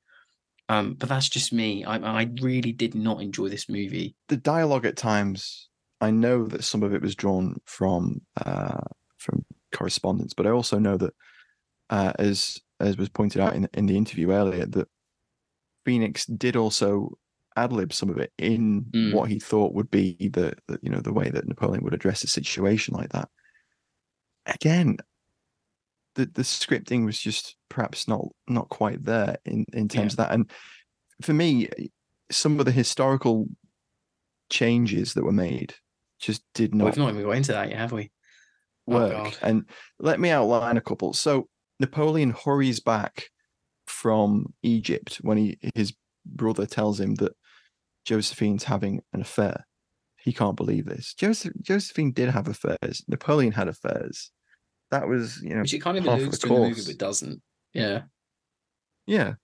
Um, but that's just me. I, I really did not enjoy this movie. the dialogue at times i know that some of it was drawn from uh from correspondence but i also know that uh as as was pointed out in in the interview earlier that phoenix did also ad lib some of it in Mm. what he thought would be the, the you know the way that napoleon would address a situation like that again the the scripting was just perhaps not not quite there in in terms of that and for me eh, some of the historical changes that were made just did not we've not even got into that yet, have we? Oh, work. God. and let me outline a couple. So Napoleon hurries back from Egypt when he his brother tells him that Josephine's having an affair. He can't believe this. Joseph, Josephine did have affairs. Napoleon had affairs. That was, you know, Which it kind of alludes to in the movie, but doesn't. Yeah. Yeah.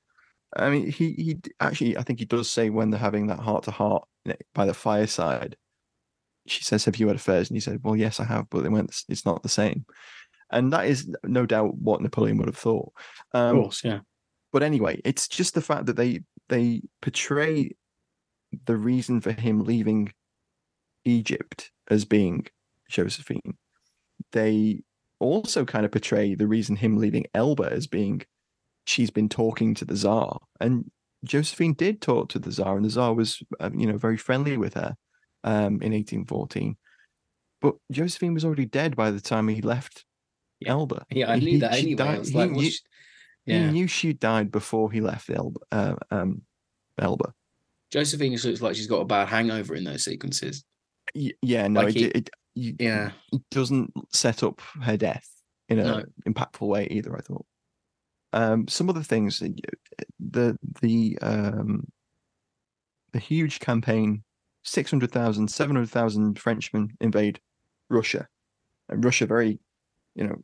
I mean, he he actually, I think he does say when they're having that heart to heart by the fireside. She says, "Have you had affairs?" And he said, "Well, yes, I have, but they went. It's not the same." And that is no doubt what Napoleon would have thought. Of Um, course, yeah. but anyway, it's just the fact that they they portray the reason for him leaving Egypt as being Josephine. They also kind of portray the reason him leaving Elba as being she's been talking to the Tsar, and Josephine did talk to the Tsar, and the Tsar was um, you know very friendly with her um, in 1814. But Josephine was already dead by the time he left Yeah. Elba. Yeah, I knew he- that she anyway. Died- was he like, knew- yeah. he knew she died before he left Elba. Uh, um, Elba. Josephine just looks like she's got a bad hangover in those sequences. Yeah, no, Like it, he- it, you, Yeah. it doesn't set up her death in a No. impactful way either. I thought. Um, some of the things, the the um, the huge campaign, 600,000, 700,000 Frenchmen invade Russia, and Russia very, you know,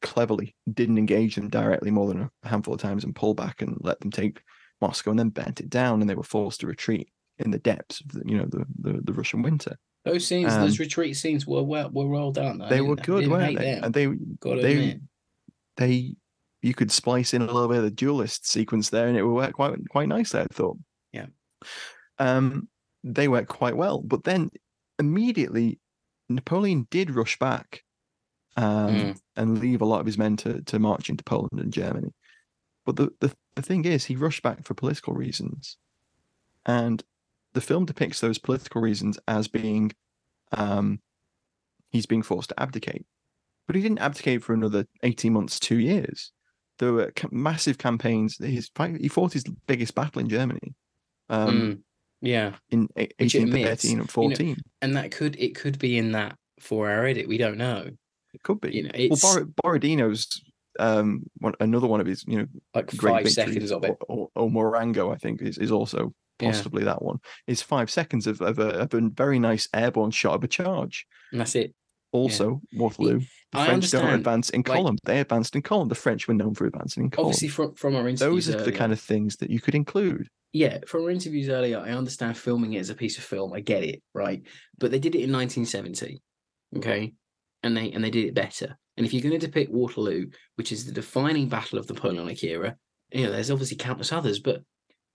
cleverly didn't engage them directly more than a handful of times and pull back and let them take Moscow and then bent it down, and they were forced to retreat in the depths of the, you know the, the, the Russian winter. Those scenes, Um, those retreat scenes were well, were well done. I they were good, weren't they? them, And they gotta they admit. they you could splice in a little bit of the duelist sequence there, and it would work quite quite nicely. I thought. Yeah. Um, they worked quite well, but then immediately Napoleon did rush back, um, Mm. and leave a lot of his men to to march into Poland and Germany. But the, the the thing is, he rushed back for political reasons, and the film depicts those political reasons as being, um, he's being forced to abdicate. But he didn't abdicate for another eighteen months, two years. There were massive campaigns. His he fought his biggest battle in Germany, um, Mm. Yeah, in eighteen Which it admits, thirteen and you know, fourteen. and that could it could be in that four hour edit. We don't know. it could be. You know, well, it's Bor- Borodino's um, one, another one of his, you know, like great five victories, seconds of it. Or, or, or Marengo, I think, is, is also Yeah. possibly that one. Is five seconds of, of, a, of a very nice airborne shot of a charge. And that's it. Also, Waterloo. The I French don't advance in like- column. They advanced in column. The French were known for advancing in column. Obviously, from from our interviews, Those are the kind of things that you could include. yeah, from our interviews earlier, I understand filming it as a piece of film. I get it, right? But they did it in 1970, okay, and they and they did it better. And if you're going to depict Waterloo, which is the defining battle of the Napoleonic era, you know, there's obviously countless others, but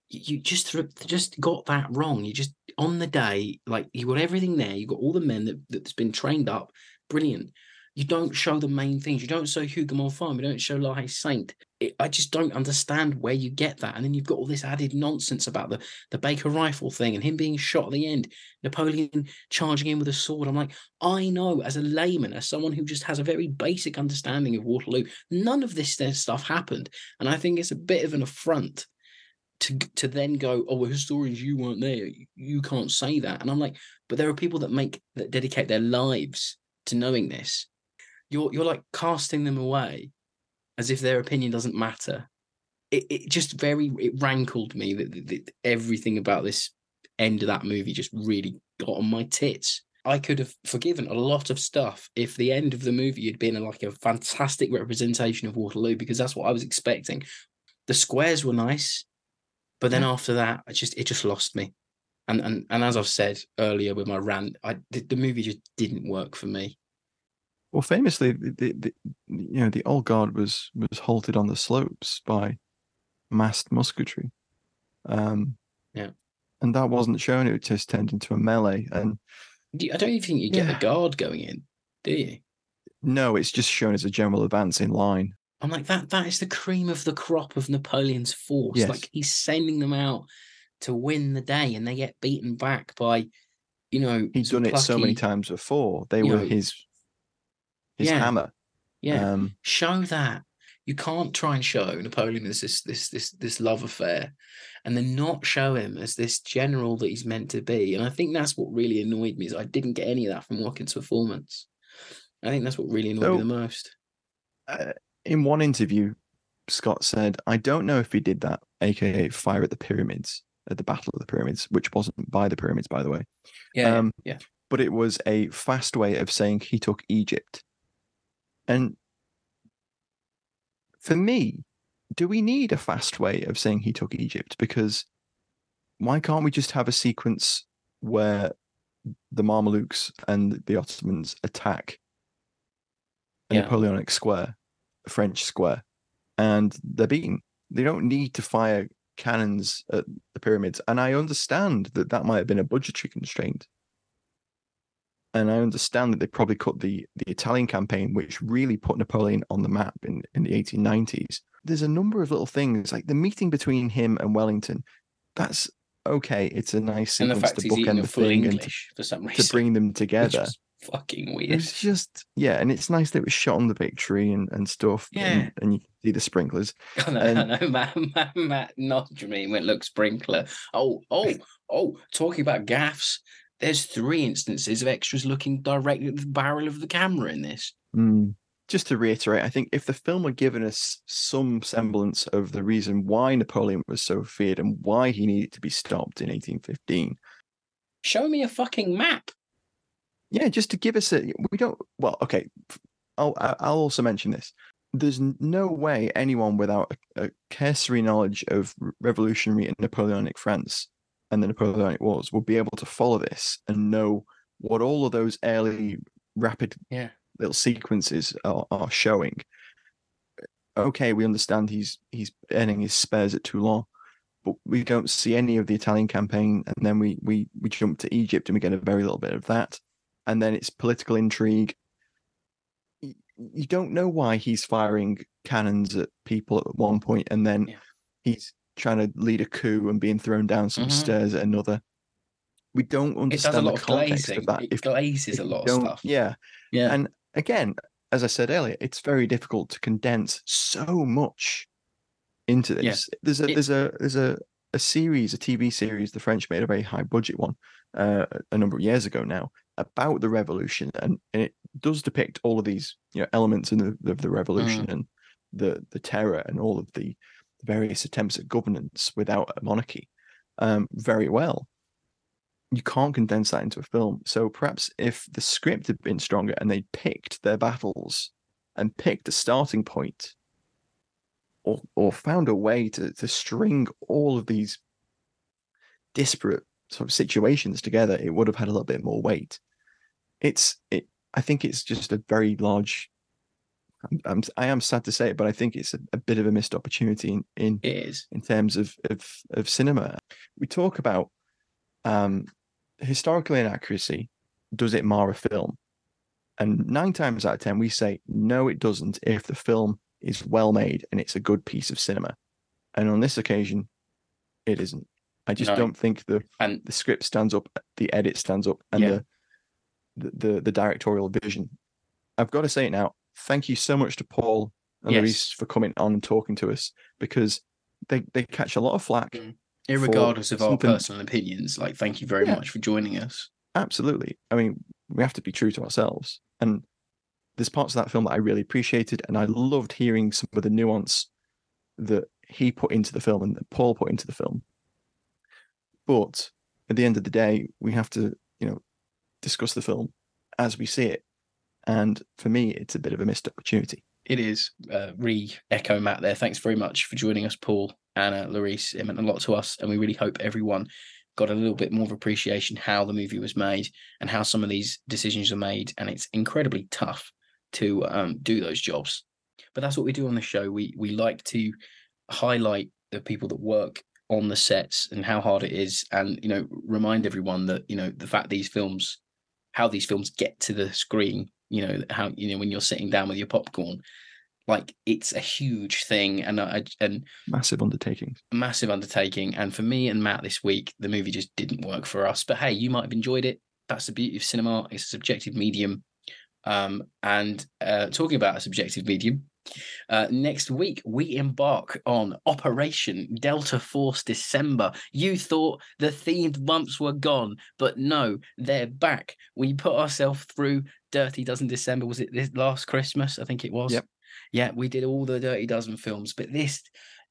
you, just just got that wrong. You just on the day, like you got everything there. You got all the men that that's been trained up, brilliant. You don't show the main things. You don't show Hougoumont Farm. You don't show La Haye Sainte. It, I just don't understand where you get that. And then you've got all this added nonsense about the the Baker rifle thing and him being shot at the end, Napoleon charging in with a sword. I'm like, I know as a layman, as someone who just has a very basic understanding of Waterloo, none of this stuff happened. And I think it's a bit of an affront to to then go, oh, well, historians, you weren't there. You, you can't say that. And I'm like, but there are people that make that dedicate their lives to knowing this. You're you're like casting them away as if their opinion doesn't matter. It, it just very it rankled me that, that- that everything about this end of that movie just really got on my tits. I could have forgiven a lot of stuff if the end of the movie had been like a fantastic representation of Waterloo because that's what I was expecting. The squares were nice, but then after that, I just it just lost me. And and and as I've said earlier with my rant, I the, the movie just didn't work for me. Well, famously, the, the, the you know the old guard was was halted on the slopes by massed musketry, um, Yeah. and that wasn't shown. It just turned into a melee, and I don't even think you get Yeah. the guard going in, do you? no, it's just shown as a general advance in line. I'm like that. That is the cream of the crop of Napoleon's force. Yes. Like he's sending them out to win the day, and they get beaten back by, you know, some done it so many times before. They were know, his his yeah, hammer. Yeah, Um, show that. You can't try and show Napoleon as this this this this love affair, and then not show him as this general that he's meant to be. And I think that's what really annoyed me is I didn't get any of that from Joaquin's performance. I think that's what really annoyed me the most. uh, in one interview, Scott said, "I don't know if he did that, aka fire at the pyramids, at the Battle of the Pyramids, which wasn't by the pyramids, by the way. Yeah, um, yeah. But it was a fast way of saying he took Egypt. And for me, do we need a fast way of saying he took Egypt? Because why can't we just have a sequence where the Mamelukes and the Ottomans attack a Yeah. Napoleonic square, French square, and they're beaten? They don't need to fire cannons at the pyramids. And I understand that that might have been a budgetary constraint. And I understand that they probably cut the, the Italian campaign, which really put Napoleon on the map in, in the 1890s. There's a number of little things, like the meeting between him and Wellington. That's okay. It's a nice and the sequence fact to bookend the full thing and to, English for some reason. to bring them [LAUGHS] together. was fucking weird. It's just yeah, and it's nice that it was shot on the big tree and, and stuff. Yeah. And, and you can see the sprinklers. [LAUGHS] I know, and- I know. Matt, [LAUGHS] Matt, Matt me and went, "Look, sprinkler." Oh, oh, oh! Talking about gaffs, there's three instances of extras looking directly at the barrel of the camera in this. Mm. Just to reiterate, I think if the film had given us some semblance of the reason why Napoleon was so feared and why he needed to be stopped in 1815, Show me a fucking map. Yeah, just to give us a, we don't. Well, okay, I'll I'll also mention this. There's no way anyone without a, a cursory knowledge of revolutionary and Napoleonic France and the Napoleonic Wars would be able to follow this and know what all of those early rapid Yeah. little sequences are, are showing. Okay, we understand he's he's earning his spares at Toulon, but we don't see any of the Italian campaign, and then we we we jump to Egypt and we get a very little bit of that, and then it's political intrigue. You don't know why he's firing cannons at people at one point, and then Yeah. he's trying to lead a coup and being thrown down some Mhm. stairs at another. We don't understand does a lot the of context glazing. of that. It If glazes if a lot of stuff. Yeah, Yeah. and again, as I said earlier, it's very difficult to condense so much into Yeah. this. There's a It- there's a there's a a series, a TV series, the French made a very high budget one uh, a number of years ago now about the revolution, and, and it does depict all of these you know elements in the of the revolution and the the terror and all of the various attempts at governance without a monarchy um, very well you can't condense that into a film. So perhaps if the script had been stronger and they picked their battles and picked a starting point, or or found a way to to string all of these disparate sort of situations together, it would have had a little bit more weight. It's it. I think it's just a very large. I'm, I'm I am sad to say it, but I think it's a, a bit of a missed opportunity in in It is. in terms of of, of cinema. We talk about um, historical inaccuracy. Does it mar a film? And nine times out of ten, we say no, it doesn't. If the film is well made and it's a good piece of cinema, and on this occasion, it isn't. I just No. don't think the And the script stands up, the edit stands up, and Yeah. the, the the directorial vision. I've got to say it now. Thank you so much to Paul and Yes. For coming on and talking to us because they they catch a lot of flack. Mm. irregardless of our personal opinions, like thank you very Yeah. much for joining us. Absolutely. I mean, we have to be true to ourselves. And there's parts of that film that I really appreciated, and I loved hearing some of the nuance that he put into the film and that Paul put into the film. But at the end of the day, we have to, you know, discuss the film as we see it. And for me, it's a bit of a missed opportunity. It is uh, re echo Matt there. Thanks very much for joining us, Paul, Anna, Lorris. It meant a lot to us, and we really hope everyone got a little bit more of appreciation how the movie was made and how some of these decisions are made. And it's incredibly tough to um, do those jobs, but that's what we do on the show. We we like to highlight the people that work on the sets and how hard it is, and you know remind everyone that you know the fact these films, how these films get to the screen. You know how you know when you're sitting down with your popcorn like it's a huge thing and I and Massive undertaking. massive undertaking. And for me and Matt this week, the movie just didn't work for us. But hey, you might have enjoyed it. That's the beauty of cinema. It's a subjective medium. Um, and uh, talking about a subjective medium, uh, next week we embark on Operation Delta Force December. You thought the themed months were gone, but no, they're back. We put ourselves through Dirty Dozen December. Was it this last Christmas? I think it was. Yep. Yeah, we did all the Dirty Dozen films, but this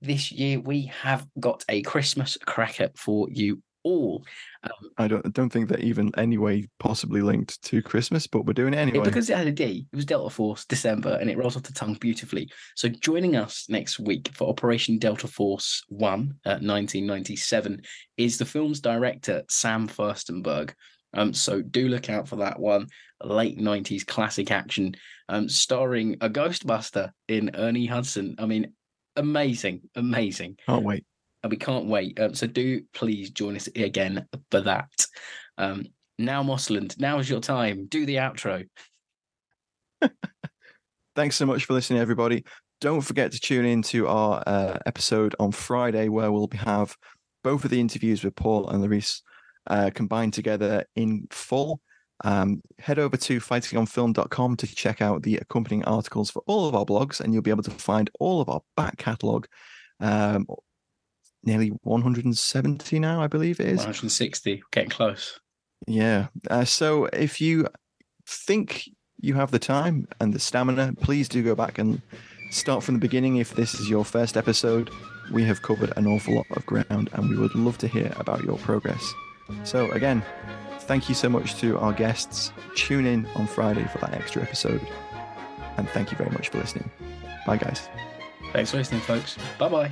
this year we have got a Christmas cracker for you all. Um, I don't don't think they're even anyway possibly linked to Christmas, but we're doing it anyway. because it had a D. It was Delta Force December, and it rolls off the tongue beautifully. So joining us next week for Operation Delta Force One, uh, 1997, is the film's director Sam Firstenberg. Um, so do look out for that one. Late 90s classic action, um, starring a Ghostbuster in Ernie Hudson. I mean, amazing, amazing. Can't wait and we can't wait. Um, so do please join us again for that. Um, now, Mossland, now is your time. Do the outro. [LAUGHS] Thanks so much for listening, everybody. Don't forget to tune in to our uh, episode on Friday, where we'll have both of the interviews with Paul and Lorris uh, combined together in full. Um, head over to fightingonfilm.com to check out the accompanying articles for all of our blogs, and you'll be able to find all of our back catalogue, um, nearly 170 now, I believe it is. 160, getting close. Yeah. Uh, so if you think you have the time and the stamina, please do go back and start from the beginning. If this is your first episode, we have covered an awful lot of ground and we would love to hear about your progress. So, again, thank you so much to our guests. Tune in on Friday for that extra episode. And thank you very much for listening. Bye, guys. Thanks for listening, folks. Bye bye.